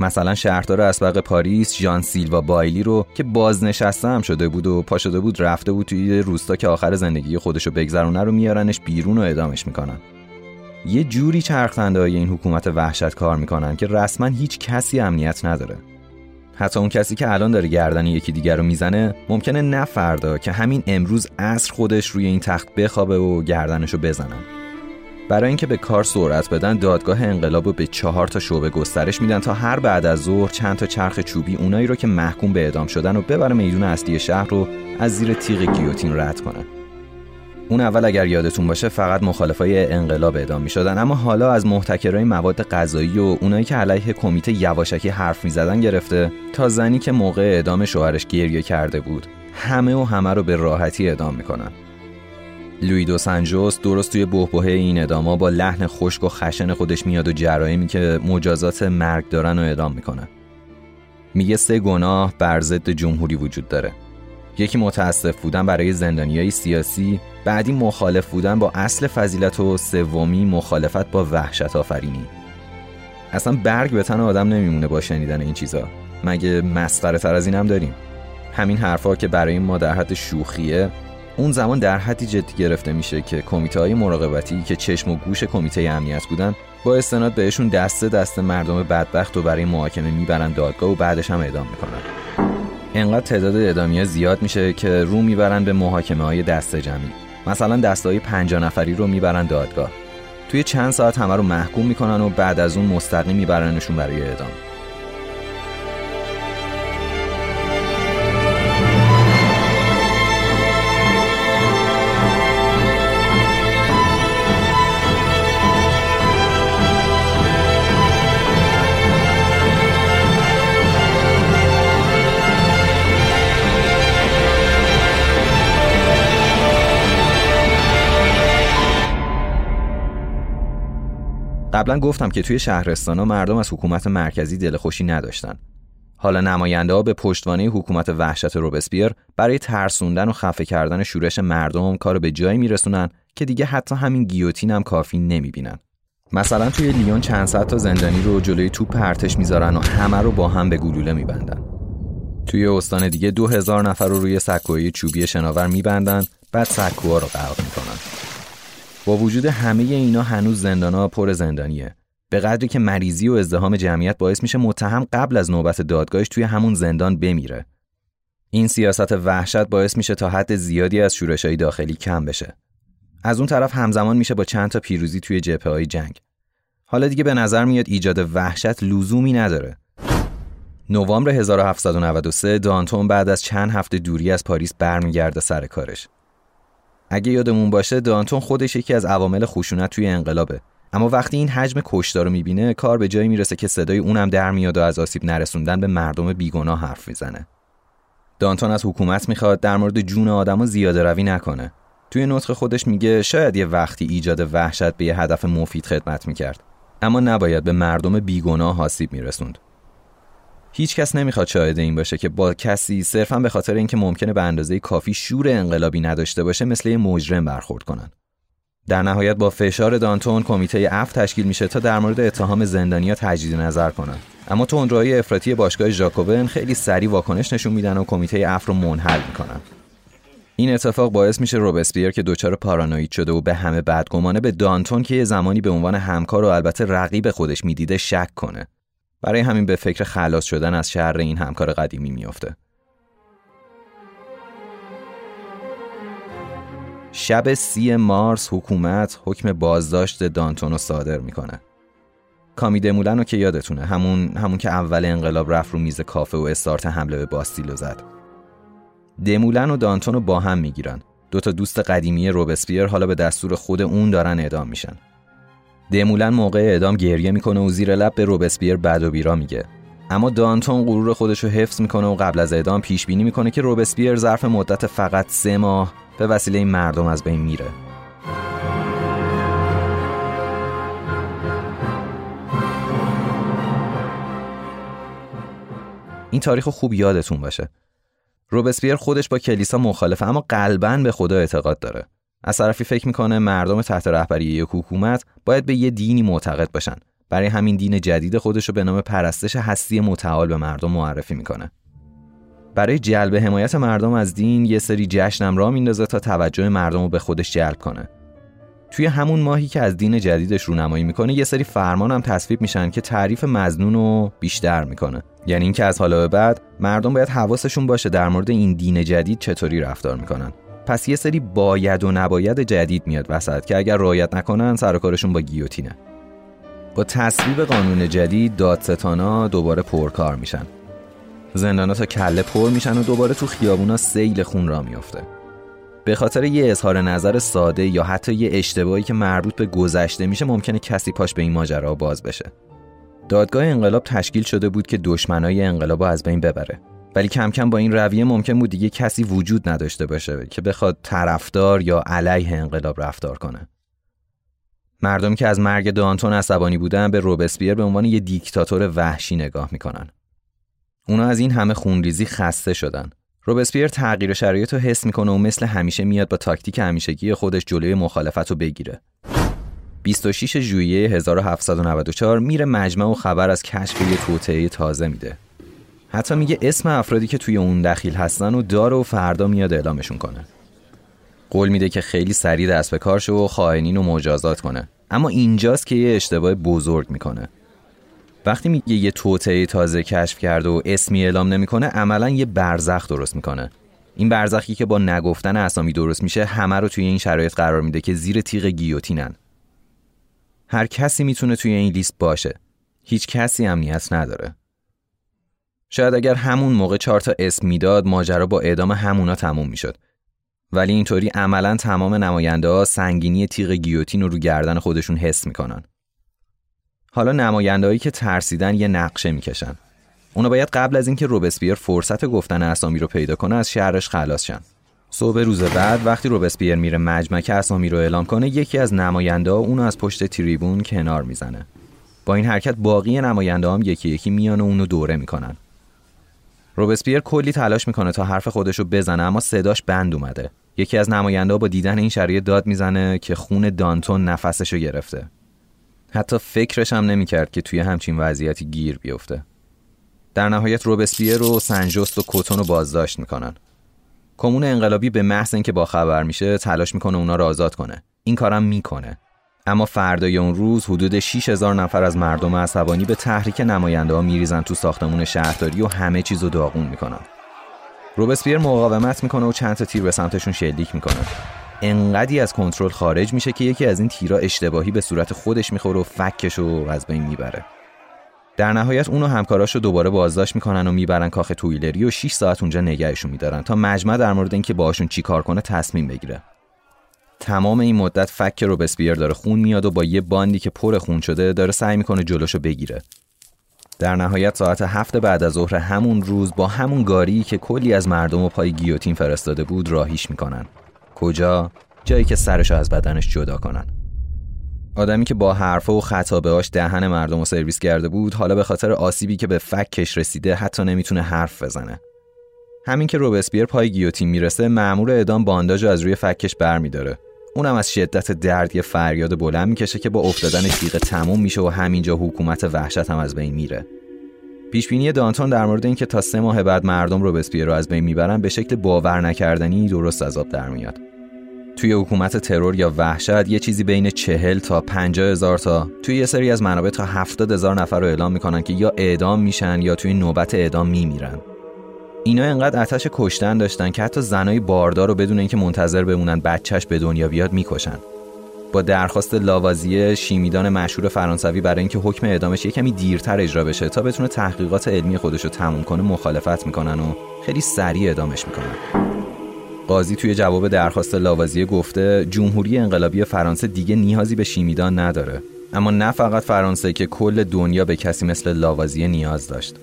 مثلا شهردار اسبق پاریس ژان سیلوا بایلی رو که بازنشسته هم شده بود و پا شده بود رفته بود توی روستا که آخر زندگی خودشو بگذرونه رو میارنش بیرون و اعدامش می‌کنن. یه جوری های این حکومت وحشت کار می‌کنن که رسما هیچ کسی امنیت نداره. حتی اون کسی که الان داره گردن یکی دیگر رو می‌زنه ممکنه نه فردا که همین امروز عصر خودش روی این تخت بخوابه و گردنشو بزنن برای اینکه به کار سرعت بدن دادگاه انقلاب رو به چهار تا شعبه گسترش میدن تا هر بعد از ظهر چند تا چرخ چوبی اونایی رو که محکوم به اعدام شدن و ببره میدون اصلی شهر رو از زیر تیغ گیوتین رد کنه. اون اول اگر یادتون باشه فقط مخالفای انقلاب اعدام می‌شدن. اما حالا از محتکرای مواد غذایی و اونایی که علیه کمیته یواشکی حرف می‌زدن گرفته تا زنی که موقع اعدام شوهرش گریه کرده بود. همه و همه رو به راحتی اعدام می‌کنن. لوی دو سنجوس درست توی بهبهه این اداما با لحن خشک و خشن خودش میاد و جرایمی که مجازات مرگ دارن و اعدام می‌کنه. میگه سه گناه بر ضد جمهوری وجود داره. یکی متاسف بودن برای زندانیای سیاسی بعدی مخالف بودن با اصل فضیلت و سومی مخالفت با وحشت آفرینی. اصلا برگ به تن آدم نمیمونه با شنیدن این چیزا. مگه مسخره تر از اینم داریم؟ همین حرفها که برای ما در حد شوخیه اون زمان در حدی جدی گرفته میشه که کمیته های مراقبتی که چشم و گوش کمیته امنیت بودن با استناد بهشون دسته دسته مردم بدبخت و برای محاکمه می‌برن دادگاه و بعدش هم اعدام می‌کنن. انقدر تعداد اعدامی زیاد میشه که رو می‌برن به محاکمه های دسته جمعی. مثلا دسته های پنجا نفری رو می‌برن دادگاه. توی چند ساعت همه رو محکوم می‌کنن و بعد از اون مستقیم میبرنشون برای اعدام. قبلا گفتم که توی شهرستانا مردم از حکومت مرکزی دلخوشی نداشتن. حالا نماینده ها به پشتوانه حکومت وحشت روبسپیر برای ترسوندن و خفه کردن شورش مردم کار به جایی میرسونن که دیگه حتی همین گیوتین هم کافی نمی‌بینن. مثلا توی لیون چند صد تا زندانی رو جلوی توپ پرتش می‌ذارن و همه رو با هم به گلوله میبندن. توی استان دیگه دو هزار نفر رو روی سکوی چوبی شناور میبندن بعد سکوها رو غرق می‌کنن. وجود همه اینا هنوز زندانا پر زندانیه. به قدری که مریضی و ازدهام جمعیت باعث میشه متهم قبل از نوبت دادگاهش توی همون زندان بمیره. این سیاست وحشت باعث میشه تا حد زیادی از شورشهای داخلی کم بشه. از اون طرف همزمان میشه با چند تا پیروزی توی جبهه های جنگ. حالا دیگه به نظر میاد ایجاد وحشت لزومی نداره. نوامبر 1793 دانتون بعد از چند هفته دوری از پاریس برمیگرده سر کارش. اگه یادمون باشه دانتون خودش یکی از عوامل خشونت توی انقلابه. اما وقتی این حجم کشتار رو می‌بینه کار به جایی می‌رسه که صدای اونم در میاد و از آسیب نرسوندن به مردم بیگناه حرف می‌زنه. دانتون از حکومت می‌خواد در مورد جون آدمو زیاده روی نکنه. توی نطق خودش میگه شاید یه وقتی ایجاد وحشت به یه هدف مفید خدمت می‌کرد. اما نباید به مردم بیگناه آسیب میرسوند. هیچ کس نمی‌خواد شاهد این باشه که با کسی صرفا به خاطر اینکه ممکنه به اندازه کافی شور انقلابی نداشته باشه مثل یه مجرم برخورد کنن. در نهایت با فشار دانتون کمیته اف تشکیل میشه تا در مورد اتهام زندانیا تجدید نظر کنن. اما تندروهای افراطی باشگاه ژاکوبن خیلی سریع واکنش نشون میدن و کمیته اف رو منحل می‌کنن. این اتفاق باعث میشه روبسپیر که دچار پارانوید شده و به همه بدگمانه به دانتون که یه زمانی به عنوان همکار و البته رقیب خودش می‌دیده شک کنه. برای همین به فکر خلاص شدن از شهر این همکار قدیمی میافته. شب سی مارس حکومت حکم بازداشت دانتون رو صادر می‌کنه. کامی دمولن رو که یادتونه همون همون که اول انقلاب رفت رو میز کافه و استارت حمله به باستیلو زد. دمولن و دانتون رو با هم می‌گیرن. دو تا دوست قدیمی روبسپیر حالا به دستور خود اون دارن اعدام میشن. دمولن موقع اعدام گریه می‌کنه و زیر لب به روبسپیر بد و بیرا میگه. اما دانتون غرور خودش رو حفظ می‌کنه و قبل از اعدام پیش بینی می‌کنه که روبسپیر ظرف مدت فقط سه ماه به وسیله این مردم از بین میره. این تاریخ خوب یادتون باشه. روبسپیر خودش با کلیسا مخالفه اما قلبا به خدا اعتقاد داره. از طرفی فکر می‌کنه مردم تحت رهبری یک حکومت باید به یه دینی معتقد باشن. برای همین دین جدید خودش رو به نام پرستش هستی متعال به مردم معرفی می‌کنه. برای جلب حمایت مردم از دین یه سری جشنم را میندازه تا توجه مردم رو به خودش جلب کنه. توی همون ماهی که از دین جدیدش رونمایی می‌کنه یه سری فرمان هم تصویب میشن که تعریف مزنون رو بیشتر می‌کنه. یعنی اینکه از حالا به بعد مردم باید حواسشون باشه در مورد این دین جدید چطوری رفتار می‌کنن. پس یه سری باید و نباید جدید میاد وسط که اگر رعایت نکنن سر کارشون با گیوتینه. با تصویب قانون جدید دادستانا دوباره پرکار میشن. زندانا تا کله پر میشن و دوباره تو خیابونا سیل خون را میافته. به خاطر یه اظهار نظر ساده یا حتی یه اشتباهی که مربوط به گذشته میشه ممکنه کسی پاش به این ماجرا باز بشه. دادگاه انقلاب تشکیل شده بود که دشمنای انقلاب از بین ببره. ولی کم کم با این رویه ممکن بود دیگه کسی وجود نداشته باشه که بخواد طرفدار یا علیه انقلاب رفتار کنه. مردمی که از مرگ دانتون عصبانی بودن به روبسپیر به عنوان یه دیکتاتور وحشی نگاه می‌کنن. اونا از این همه خونریزی خسته شدن. روبسپیر تغییر شرایط رو حس می‌کنه و مثل همیشه میاد با تاکتیک همیشگی خودش جلوی مخالفت رو بگیره. 26 ژوئیه 1794 میره مجمع و خبر از کشف یه توطعه تازه میده. حتی میگه اسم افرادی که توی اون دخیل هستن و داره و فردا میاد اعلامشون کنه. قول میده که خیلی سریع دست به کار شه و خائنین رو مجازات کنه. اما اینجاست که یه اشتباه بزرگ می‌کنه. وقتی میگه یه توطعه تازه کشف کرده و اسمی اعلام نمی‌کنه عملا یه برزخ درست می‌کنه. این برزخی که با نگفتن اسامی درست میشه همه رو توی این شرایط قرار میده که زیر تیغ گیوتینن. هر کسی می‌تونه توی این لیست باشه. هیچ کسی امنیت نداره. شاید اگر همون موقع چهار تا اسم می‌داد ماجرا با اعدام همونا تموم می‌شد. ولی اینطوری عملا تمام نماینده ها سنگینی تیغ گیوتین رو رو گردن خودشون حس می‌کنن. حالا نمایندهایی که ترسیدن یه نقشه می‌کشن. اونا باید قبل از اینکه روبسپیر فرصت گفتن اسامی رو پیدا کنه از شهرش خلاص شن. صبح روز بعد وقتی روبسپیر میره مجمع اسامی رو اعلام کنه یکی از نماینده ها اونو از پشت تریبون کنار می‌زنه. با این حرکت باقی نماینده هم یکی یکی میان و اونو دوره می‌کنن. روبسپیر کلی تلاش می‌کنه تا حرف خودش رو بزنه اما صداش بند اومده. یکی از نماینده با دیدن این شرایط داد می‌زنه که خون دانتون نفسشو گرفته. حتی فکرش هم نمی‌کرد که توی همچین وضعیتی گیر بیفته. در نهایت روبسپیر رو سنجست و کتون رو بازداشت می‌کنن. کمون انقلابی به محض اینکه با خبر میشه تلاش می‌کنه اونا رو آزاد کنه. این کارم می‌کنه. اما فردای اون روز حدود 6000 نفر از مردم عصبانی به تحریک نماینده ها میریزن تو ساختمون شهرداری و همه چیزو داغون می‌کنن. روبسپیر مقاومت می‌کنه و چند تا تیر به سمتشون شلیک می‌کنه. انقدی از کنترل خارج میشه که یکی از این تیرا اشتباهی به صورت خودش می‌خوره و فکش رو از بین می‌بره. در نهایت اونو همکاراش رو دوباره بازداشت می‌کنن و می‌برن کاخ تویلری و 6 ساعت اونجا نگهشون میدارن تا مجمع در مورد اینکه باهاشون چیکار کنه تصمیم بگیره. تمام این مدت فک روبسپیر داره خون میاد و با یه باندی که پر خون شده داره سعی می‌کنه جلوشو بگیره. در نهایت ساعت هفت بعد از ظهر همون روز با همون گاری که کلی از مردم و پای گیوتین فرستاده بود راهیش می‌کنن. کجا؟ جایی که سرشو از بدنش جدا کنن. آدمی که با حرفا و خطابه‌هاش دهن مردم رو سرویس کرده بود حالا به خاطر آسیبی که به فکش رسیده حتی نمی‌تونه حرف بزنه. همین که روبسپیر پای گیوتین می‌رسه مأمور اعدام بانداج از روی فکش برمیداره. اونم از شدت درد یه فریاد بلند می‌کشه که با افتادن تیغ تموم میشه و همینجا حکومت وحشت هم از بین میره. پیشبینی دانتون در مورد اینکه تا سه ماه بعد مردم رو رو از بین می‌برن به شکل باور نکردنی درست از آب در میاد. توی حکومت ترور یا وحشت یه چیزی بین چهل تا پنجاه هزار تا توی یه سری از منابع تا هفتاد هزار نفر رو اعلام می‌کنن که یا اعدام میشن یا توی نوبت اعدام میمیرن. اینا انقدر آتش کشتن داشتن که حتی زنای باردار رو بدون اینکه منتظر بمونن بچهش به دنیا بیاد می‌کشن. با درخواست لاوازیه شیمیدان مشهور فرانسوی برای اینکه حکم اعدامش یه کمی دیرتر اجرا بشه تا بتونه تحقیقات علمی خودش رو تموم کنه مخالفت می‌کنن و خیلی سریع اعدامش می‌کنن. قاضی توی جواب درخواست لاوازیه گفته جمهوری انقلابی فرانسه دیگه نیازی به شیمیدان نداره. اما نه فقط فرانسه که کل دنیا به کسی مثل لاوازیه نیاز داشت.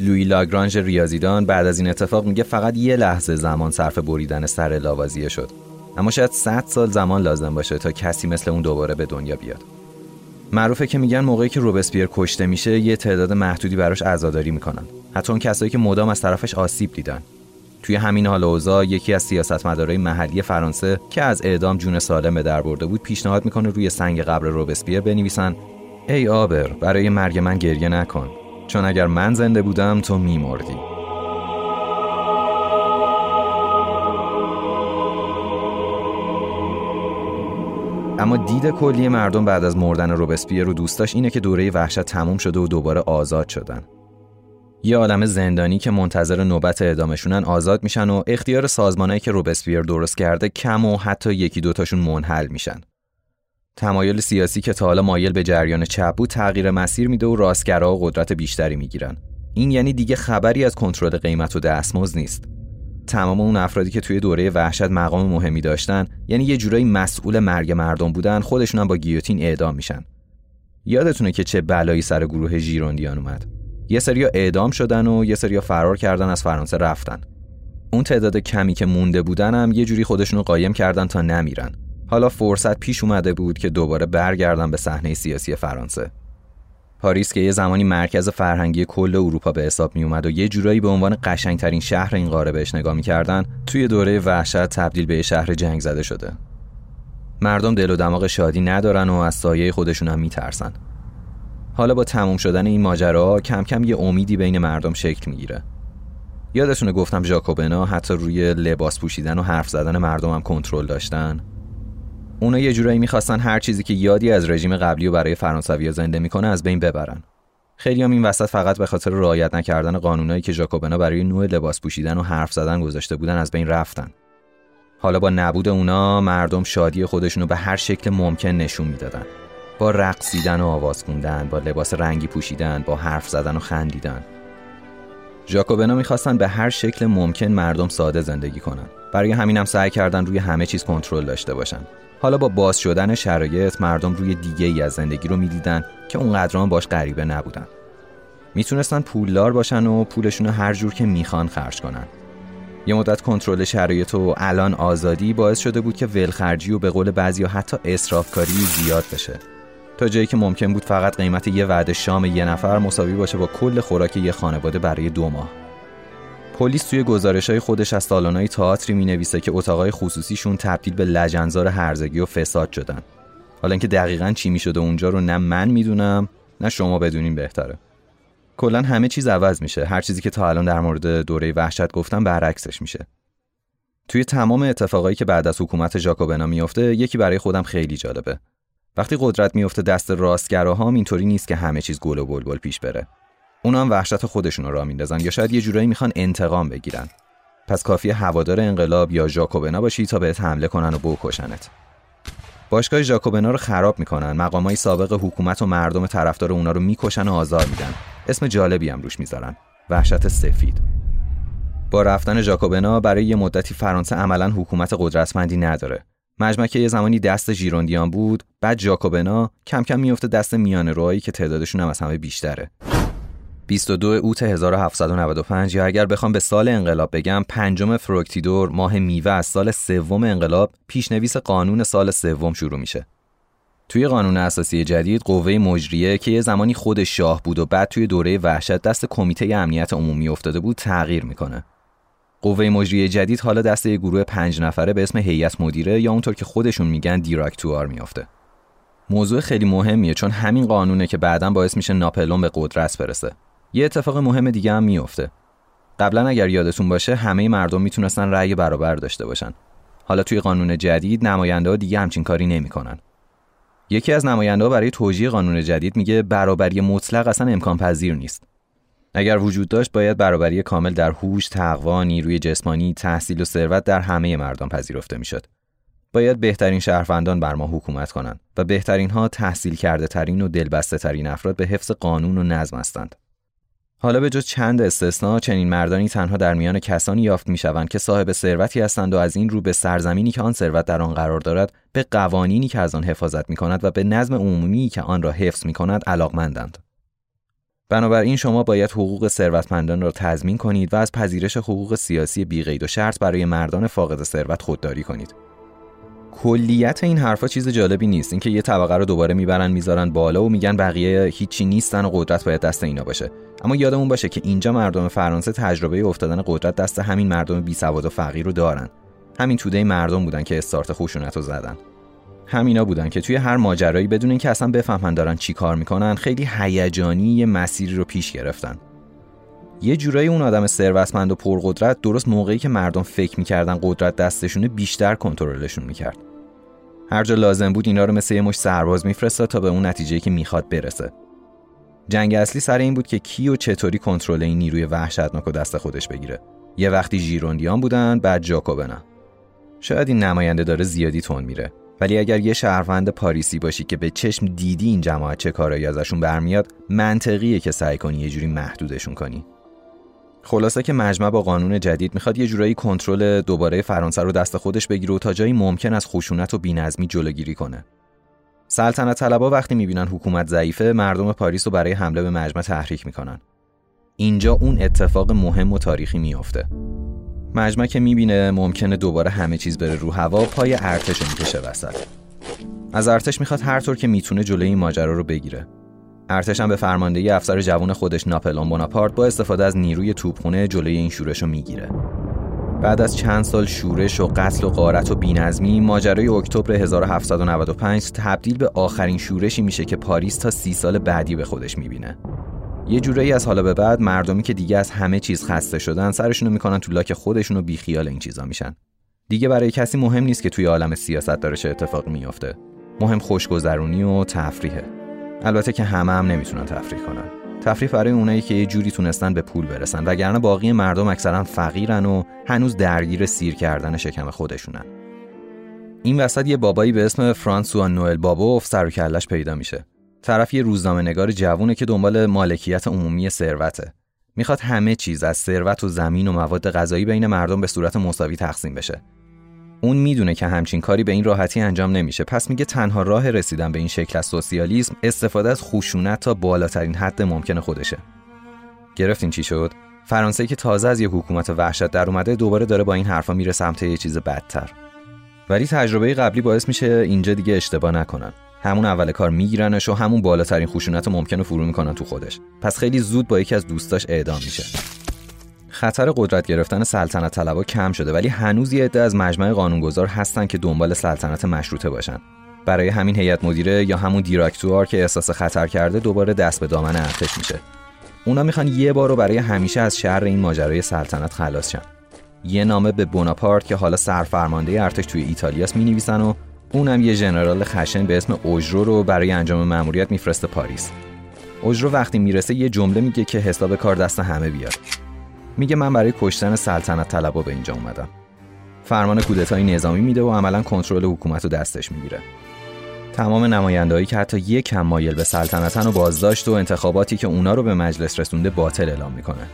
لوی لاگرانژ ریاضیدان بعد از این اتفاق میگه فقط یه لحظه زمان صرف بریدن سر لاوازیه شد. اما شاید 100 سال زمان لازم باشه تا کسی مثل اون دوباره به دنیا بیاد. معروفه که میگن موقعی که روبسپیر کشته میشه یه تعداد محدودی براش عزاداری می‌کنن. حتی اون کسایی که مدام از طرفش آسیب دیدن. توی همین حال اوضاع یکی از سیاستمدارای محلی فرانسه که از اعدام جون سالم به در برده بود پیشنهاد می‌کنه روی سنگ قبر روبسپیر بنویسن. ای آبر برای مرگ من گریه نکن. چون اگر من زنده بودم تو میمردی اما دید کلی مردم بعد از مردن روبسپیر رو دوستاش اینه که دوره وحشت تموم شده و دوباره آزاد شدن یه عالم زندانی که منتظر نوبت اعدامشونن آزاد میشن و اختیار سازمانایی که روبسپیر درست کرده کم و حتی یکی دوتاشون منحل میشن. تمایل سیاسی که تا حالا مایل به جریان چپ بود تغییر مسیر میده و راستگرا و قدرت بیشتری می‌گیرن. این یعنی دیگه خبری از کنترل قیمت و دستمزد نیست. تمام اون افرادی که توی دوره وحشت مقام مهمی داشتن یعنی یه جورایی مسئول مرگ مردم بودن خودشون هم با گیوتین اعدام میشن. یادتونه که چه بلایی سر گروه ژیروندیان اومد. یه سریا اعدام شدن و یه سریا فرار کردن از فرانسه رفتن اون تعداد کمی که مونده بودن هم یه جوری خودشونو قایم کردن تا نمیرن حالا فرصت پیش اومده بود که دوباره برگردن به صحنه سیاسی فرانسه. پاریس که یه زمانی مرکز فرهنگی کل اروپا به حساب می اومد و یه جورایی به عنوان قشنگترین شهر این قاره بهش نگاه می‌کردن توی دوره وحشت تبدیل به شهر جنگ زده شده. مردم دل و دماغ شادی ندارن و از سایه خودشون هم میترسن. حالا با تموم شدن این ماجرا کم کم یه امیدی بین مردم شکل می‌گیره. یادتونه گفتم ژاکوبنا حتی روی لباس پوشیدن و حرف زدن مردم هم کنترل داشتن؟ اونا یه جورایی می‌خواستن هر چیزی که یادی از رژیم قبلی و برای فرانسویا زنده می‌کنه از بین ببرن. خیلی هم این وسط فقط به خاطر رعایت نکردن قانونایی که ژاکوبنا برای نوع لباس پوشیدن و حرف زدن گذاشته بودن از بین رفتن. حالا با نبود اونا مردم شادی خودشونو به هر شکل ممکن نشون می‌دادن. با رقصیدن و آواز خوندن با لباس رنگی پوشیدن با حرف زدن و خندیدن. ژاکوبنا می‌خواستن به هر شکل ممکن مردم ساده زندگی کنن. برای همینم سعی کردن روی همه چیز کنترل داشته باشن. حالا با باز شدن شرایط مردم روی دیگه ای از زندگی رو می‌دیدن که اونقدران باش غریبه نبودن. می‌تونستن پولدار باشن و پولشون رو هر جور که می‌خوان خرج کنن. یه مدت کنترل شرایط و الان آزادی باعث شده بود که ولخرجی و به قول بعضیا حتی اسرافکاری زیاد بشه. تا جایی که ممکن بود فقط قیمت یه وعده شام یه نفر مساوی باشه با کل خوراک یه خانواده برای دو ماه. پلیس توی گزارش های خودش از سالانهای تئاتری می نویسه که اتاقای خصوصیشون تبدیل به لجنزار هرزگی و فساد شدن. حالا اینکه دقیقا چی می شده اونجا رو نه من می‌دونم نه شما بدونین بهتره. کلا همه چیز عوض میشه. هر چیزی که تا الان در مورد دوره وحشت گفتم برعکسش میشه. توی تمام اتفاقایی که بعد از حکومت ژاکوبنا میفته یکی برای خودم خیلی جالبه. وقتی قدرت میفته دست راستگراها اینطوری نیست که همه چیز گل و بلبل پیش بره. اونا هم وحشت خودشون رو را میندازن یا شاید یه جورایی می‌خوان انتقام بگیرن. پس کافی هوادار انقلاب یا ژاکوبنا باشی تا بهت حمله کنن و بکشنت. باشگاه ژاکوبنا رو خراب می‌کنن. مقامای سابق حکومت و مردم طرفدار اونا رو می‌کشن و آزار میدن. اسم جالبی هم روش می‌ذارن. وحشت سفید. با رفتن ژاکوبنا برای یه مدتی فرانسه عملا حکومت قدرتمندی نداره. مجمع که یه زمانی دست ژیروندیان بود بعد ژاکوبنا کم کم میفته دست میانه روایی که تعدادشون هم از همه بیشتره. 22 اوت 1795 یا اگر بخوام به سال انقلاب بگم پنجم فروکتیدور ماه میوه از سال سوم انقلاب پیشنویس قانون سال سوم شروع میشه توی قانون اساسی جدید قوه مجریه که یه زمانی خود شاه بود و بعد توی دوره وحشت دست کمیته امنیت عمومی افتاده بود تغییر می‌کنه قوه مجریه جدید حالا دست یه گروه پنج نفره به اسم هیئت مدیره یا اونطور که خودشون میگن دیراکتوار میافته. موضوع خیلی مهمیه چون همین قانونه که بعدا باعث میشه ناپلون به قدرت برسه. یه اتفاق مهم دیگه هم میفته. قبلا اگر یادتون باشه همه مردم می‌تونستن رأی برابر داشته باشن. حالا توی قانون جدید نماینده ها دیگه همچین کاری نمی‌کنن. یکی از نماینده برای توجیه قانون جدید میگه برابری مطلق اصلا امکان پذیر نیست. اگر وجود داشت باید برابری کامل در هوش، تقوا، نیروی جسمانی، تحصیل و ثروت در همه مردم پذیرفته می‌شد. باید بهترین شهروندان بر ما حکومت کنند و بهترین ها تحصیل کرده ترین و دلبسته ترین افراد به حفظ قانون و نظم هستند. حالا به جز چند استثنا چنین مردانی تنها در میان کسانی یافت می‌شوند که صاحب ثروتی هستند و از این رو به سرزمینی که آن ثروت در آن قرار دارد به قوانینی که از آن حفاظت می کند و به نظم عمومی که آن را حفظ می کند علاقمندند. بنابراین شما باید حقوق ثروتمندان را تضمین کنید و از پذیرش حقوق سیاسی بیقید و شرط برای مردان فاقد ثروت خودداری کنید. کلیت این حرفا چیز جالبی نیست. اینکه یه طبقه رو دوباره می‌برن می‌ذارن بالا و میگن بقیه هیچی نیستن و قدرت باید دست اینا باشه. اما یادمون باشه که اینجا مردم فرانسه تجربه افتادن قدرت دست همین مردم بی سواد و فقیر رو دارن. همین توده مردم بودن که استارت خشونت رو زدن. همینا بودن که توی هر ماجرایی بدون اینکه اصلا بفهمن دارن چی کار می‌کنن خیلی هیجانی یه مسیری رو پیش گرفتن. یه جورایی اون آدم ثروتمند و پرقدرت درست موقعی که مردم فکر می‌کردن قدرت دستشونه بیشتر کنترلشون می‌کرد. هر جا لازم بود اینا رو مثل یه مش سرباز میفرستاد تا به اون نتیجه که می‌خواد برسه. جنگ اصلی سر این بود که کی و چطوری کنترل این نیروی وحشتناک و دست خودش بگیره. یه وقتی ژیروندیان بودن بعد جاکوبنا. شاید این نماینده داره زیادی تون میره. ولی اگر یه شهروند پاریسی باشی که به چشم دیدی این جماعت چه کارایی ازشون برمیاد منطقیه که سعی کنی یه جوری محدودشون کنی. خلاصه که مجمع با قانون جدید می‌خواد یه جورایی کنترل دوباره فرانسه رو دست خودش بگیره و تا جایی ممکن از خشونت و بینظمی جلوگیری کنه. سلطنت طلبا وقتی می‌بینن حکومت ضعیفه مردم پاریس رو برای حمله به مجمع تحریک می‌کنن. اینجا اون اتفاق مهم و تاریخی میافته. مجمع که می‌بینه ممکنه دوباره همه چیز بره رو هوا پای ارتش می‌کشه وسط. از ارتش می‌خواد هر طور که می‌تونه جلوی این ماجرا رو بگیره. ارتش هم به فرماندهی افسر جوان خودش ناپلون بوناپارت با استفاده از نیروی توپخونه جلوی این شورش رو می‌گیره. بعد از چند سال شورش و قتل و غارت و بینظمی ماجرای اکتبر 1795 تبدیل به آخرین شورشی میشه که پاریس تا سی سال بعدی به خودش می‌بینه. یه جورایی از حالا به بعد مردمی که دیگه از همه چیز خسته شدن سرشونو می‌کنن تو لاک خودشون و بیخیال این چیزا میشن. دیگه برای کسی مهم نیست که توی عالم سیاست داره چه اتفاقی میافته. مهم خوشگذرونی و تفریحه. البته که همه هم نمی‌تونن تفریح کنن. تفریح برای اونایی که یه جوری تونستن به پول برسن وگرنه باقی مردم اکثرا فقیرن و هنوز درگیر سیر کردن شکم خودشونن. این وسط یه بابایی به اسم فرانسوا نوئل بابوف سر و کلش پیدا میشه. طرف یه روزنامه نگار جوونه که دنبال مالکیت عمومی ثروته. می‌خواد همه چیز از ثروت و زمین و مواد غذایی بین مردم به صورت مساوی تقسیم بشه. اون می‌دونه که همچین کاری به این راحتی انجام نمیشه. پس میگه تنها راه رسیدن به این شکل از سوسیالیسم استفاده از خشونت تا بالاترین حد ممکن خودشه. گرفتین چی شد؟ فرانسه که تازه از یه حکومت وحشت در اومده دوباره داره با این حرفا میره سمت یه چیز بدتر. ولی تجربه قبلی باعث میشه اینجا دیگه اشتباه نکنن. همون اول کار میگیرنش و همون بالاترین خشونت ممکن رو فرو می‌کنن تو خودش. پس خیلی زود با یکی از دوستاش اعدام میشه. خطر قدرت گرفتن سلطنت طلبا کم شده ولی هنوز یه عده از مجمع قانونگذار هستن که دنبال سلطنت مشروطه باشن. برای همین هیئت مدیره یا همون دیراکتوار که احساس خطر کرده دوباره دست به دامن ارتش میشه. اونا می‌خوان یه بار رو برای همیشه از شر این ماجرای سلطنت خلاص شن. یه نامه به بوناپارت که حالا سرفرمانده ارتش توی ایتالیاست می‌نویسن و اونم یه ژنرال خشن به اسم اوژرو رو برای انجام مأموریت میفرسته پاریس. اوژرو وقتی می‌رسه یه جمله میگه که حساب کار دست همه بیاد. میگه من برای کشتن سلطنت طلبا به اینجا اومدم. فرمان کودتای نظامی میده و عملا کنترل حکومت رو دستش می‌گیره. تمام نمایندهایی که حتی یک کم مایل به سلطنتن و بازداشت و انتخاباتی که اونا رو به مجلس رسونده باطل اعلام می‌کنه.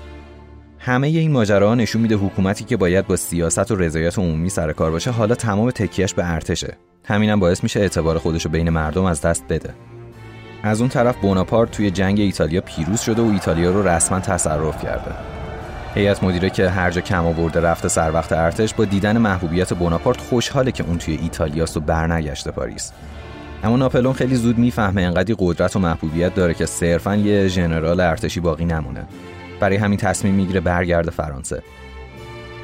همه این ماجراها نشون میده حکومتی که باید با سیاست و رضایت عمومی سر کار باشه حالا تمام تکیهش به ارتشه. همینم باعث میشه اعتبار خودش رو بین مردم از دست بده. از اون طرف بوناپارت توی جنگ ایتالیا پیروز شده و ایتالیا رو رسما تصرف کرده. هیئت مدیره که هر جا کم آورده رفته سر وقت ارتش با دیدن محبوبیت بوناپارت خوشحاله که اون توی ایتالیاست و برنگشته پاریس. اما ناپلون خیلی زود می‌فهمه انقدی قدرت و محبوبیت داره که صرفا یه ژنرال ارتشی باقی نمونه. برای همین تصمیم می‌گیره برگرده فرانسه.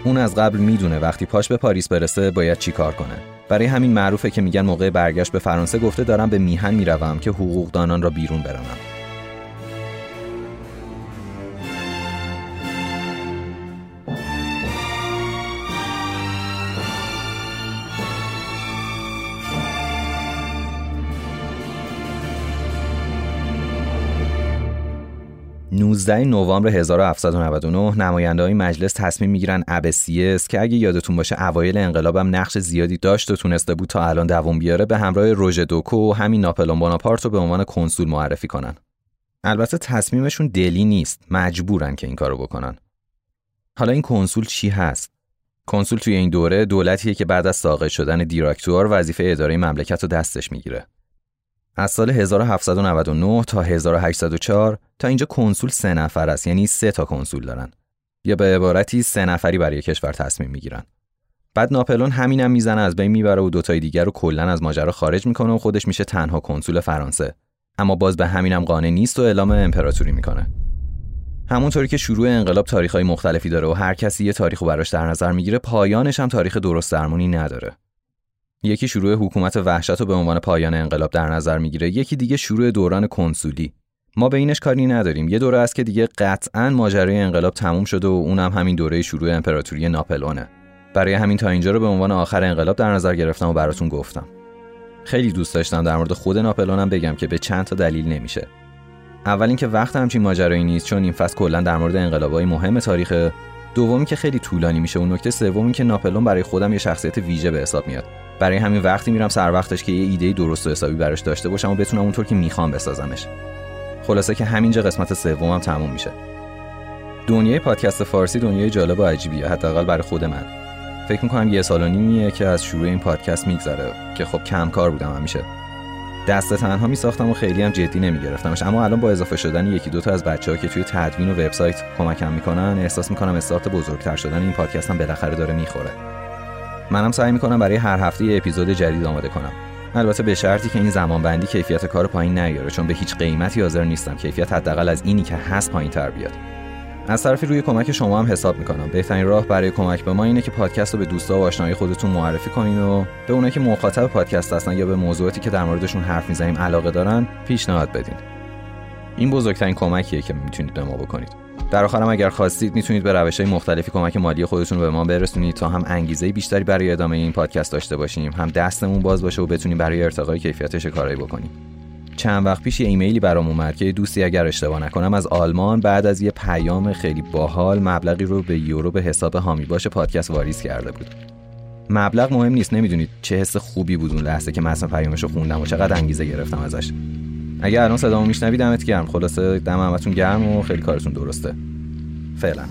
اون از قبل می‌دونه وقتی پاش به پاریس برسه باید چی کار کنه. برای همین معروفه که میگن موقع برگشت به فرانسه گفته دارم به میهن می‌روم که حقوقدانان را بیرون برانم 19 نوامبر 1799 نماینده های مجلس تصمیم می‌گیرن ابسیس که اگه یادتون باشه اوایل انقلابم نقش زیادی داشت و تونسته بود تا الان دوام بیاره به همراه روژ دوکو و همین ناپلون بوناپارت رو به عنوان کنسول معرفی کنن. البته تصمیمشون دلی نیست، مجبورن که این کارو بکنن. حالا این کنسول چی هست؟ کنسول توی این دوره دولتیه که بعد از ساقط شدن دیراکتور وظیفه اداره مملکت رو دستش می‌گیره. از سال 1799 تا 1804 تا اینجا کنسول سه نفر است یعنی سه تا کنسول دارن. یا به عبارتی سه نفری برای کشور تصمیم می‌گیرن. بعد ناپلون همینم می‌زنه از بین می‌بره و دوتای دیگر رو کلا از ماجرا خارج می‌کنه و خودش میشه تنها کنسول فرانسه. اما باز به همینم قانع نیست و اعلام امپراتوری می‌کنه. همونطوری که شروع انقلاب تاریخهای مختلفی داره و هر کسی یه تاریخو براش در نظر می‌گیره پایانش هم تاریخ درست درمونی نداره. یکی شروع حکومت وحشت رو به عنوان پایان انقلاب در نظر می‌گیره یکی دیگه شروع دوران کنسولی. ما به اینش کاری نداریم. یه دوره است که دیگه قطعا ماجرای انقلاب تموم شده و اونم همین دوره شروع امپراتوری ناپلونه برای همین تا اینجا رو به عنوان آخر انقلاب در نظر گرفتم و براتون گفتم. خیلی دوست داشتم در مورد خود ناپلونم بگم که به چند تا دلیل نمیشه. اول اینکه وقت همچین ماجرایی نیست چون این فصل کلا در مورد انقلابای مهم تاریخ دومی که خیلی طولانی میشه و نکته سومی که ناپلون برای خودم یه شخصیت ویژه به حساب میاد. برای همین وقتی میرم سر وقتش که یه ایده درست و حسابی براش داشته باشم و بتونم اونطور که می‌خوام بسازمش. خلاصه که همینجا قسمت سومم تموم میشه. دنیای پادکست فارسی دنیای جالب و عجیبیه حداقل برای خود من. فکر می‌کنم یه سال و نیمیه که از شروع این پادکست میگذره که خب کم کار بودم همیشه. دست تنها می ساختم و خیلی هم جدی نمی گرفتمش اما الان با اضافه شدن یکی دو تا از بچه ها که توی تدوین و وبسایت کمکم می‌کنن احساس می‌کنم استارت بزرگتر شدن این پادکست هم بالاخره داره می‌خوره. منم سعی می‌کنم برای هر هفته یه اپیزود جدید آماده کنم. البته به شرطی که این زمان بندی کیفیت کار پایین نیاره چون به هیچ قیمتی حاضر نیستم کیفیت حداقل از اینی که هست پایین تر بیاد. از طرفی روی کمک شما هم حساب می‌کنم. بهترین راه برای کمک به ما اینه که پادکست رو به دوستا و آشنایی خودتون معرفی کنین و به اونایی که مخاطب پادکست هستن یا به موضوعاتی که در موردشون حرف می‌زنیم علاقه دارن پیشنهاد بدین. این بزرگترین کمکیه که می‌تونید به ما بکنید. در آخرم اگر خواستید می‌تونید به روش های مختلفی کمک مالی خودتون رو به ما برسونید تا هم انگیزه بیشتری برای ادامه این پادکست داشته باشیم. هم دستمون باز باشه و بتونیم برای ارتقای کیفیتش کارایی بکنیم. چند وقت پیش یه ایمیلی برام اومد که دوستی اگر اشتباه نکنم از آلمان بعد از یه پیام خیلی باحال مبلغی رو به یورو به حساب هامی باش پادکست واریز کرده بود. مبلغ مهم نیست نمی‌دونید چه حس خوبی بود اون لحظه که متن پیامش رو خوندم و چقدر انگیزه گرفتم ازش. اگر الان صدامو میشنوید دمت گرم. خلاصه دم همتون گرم و خیلی کارتون درسته. فعلا.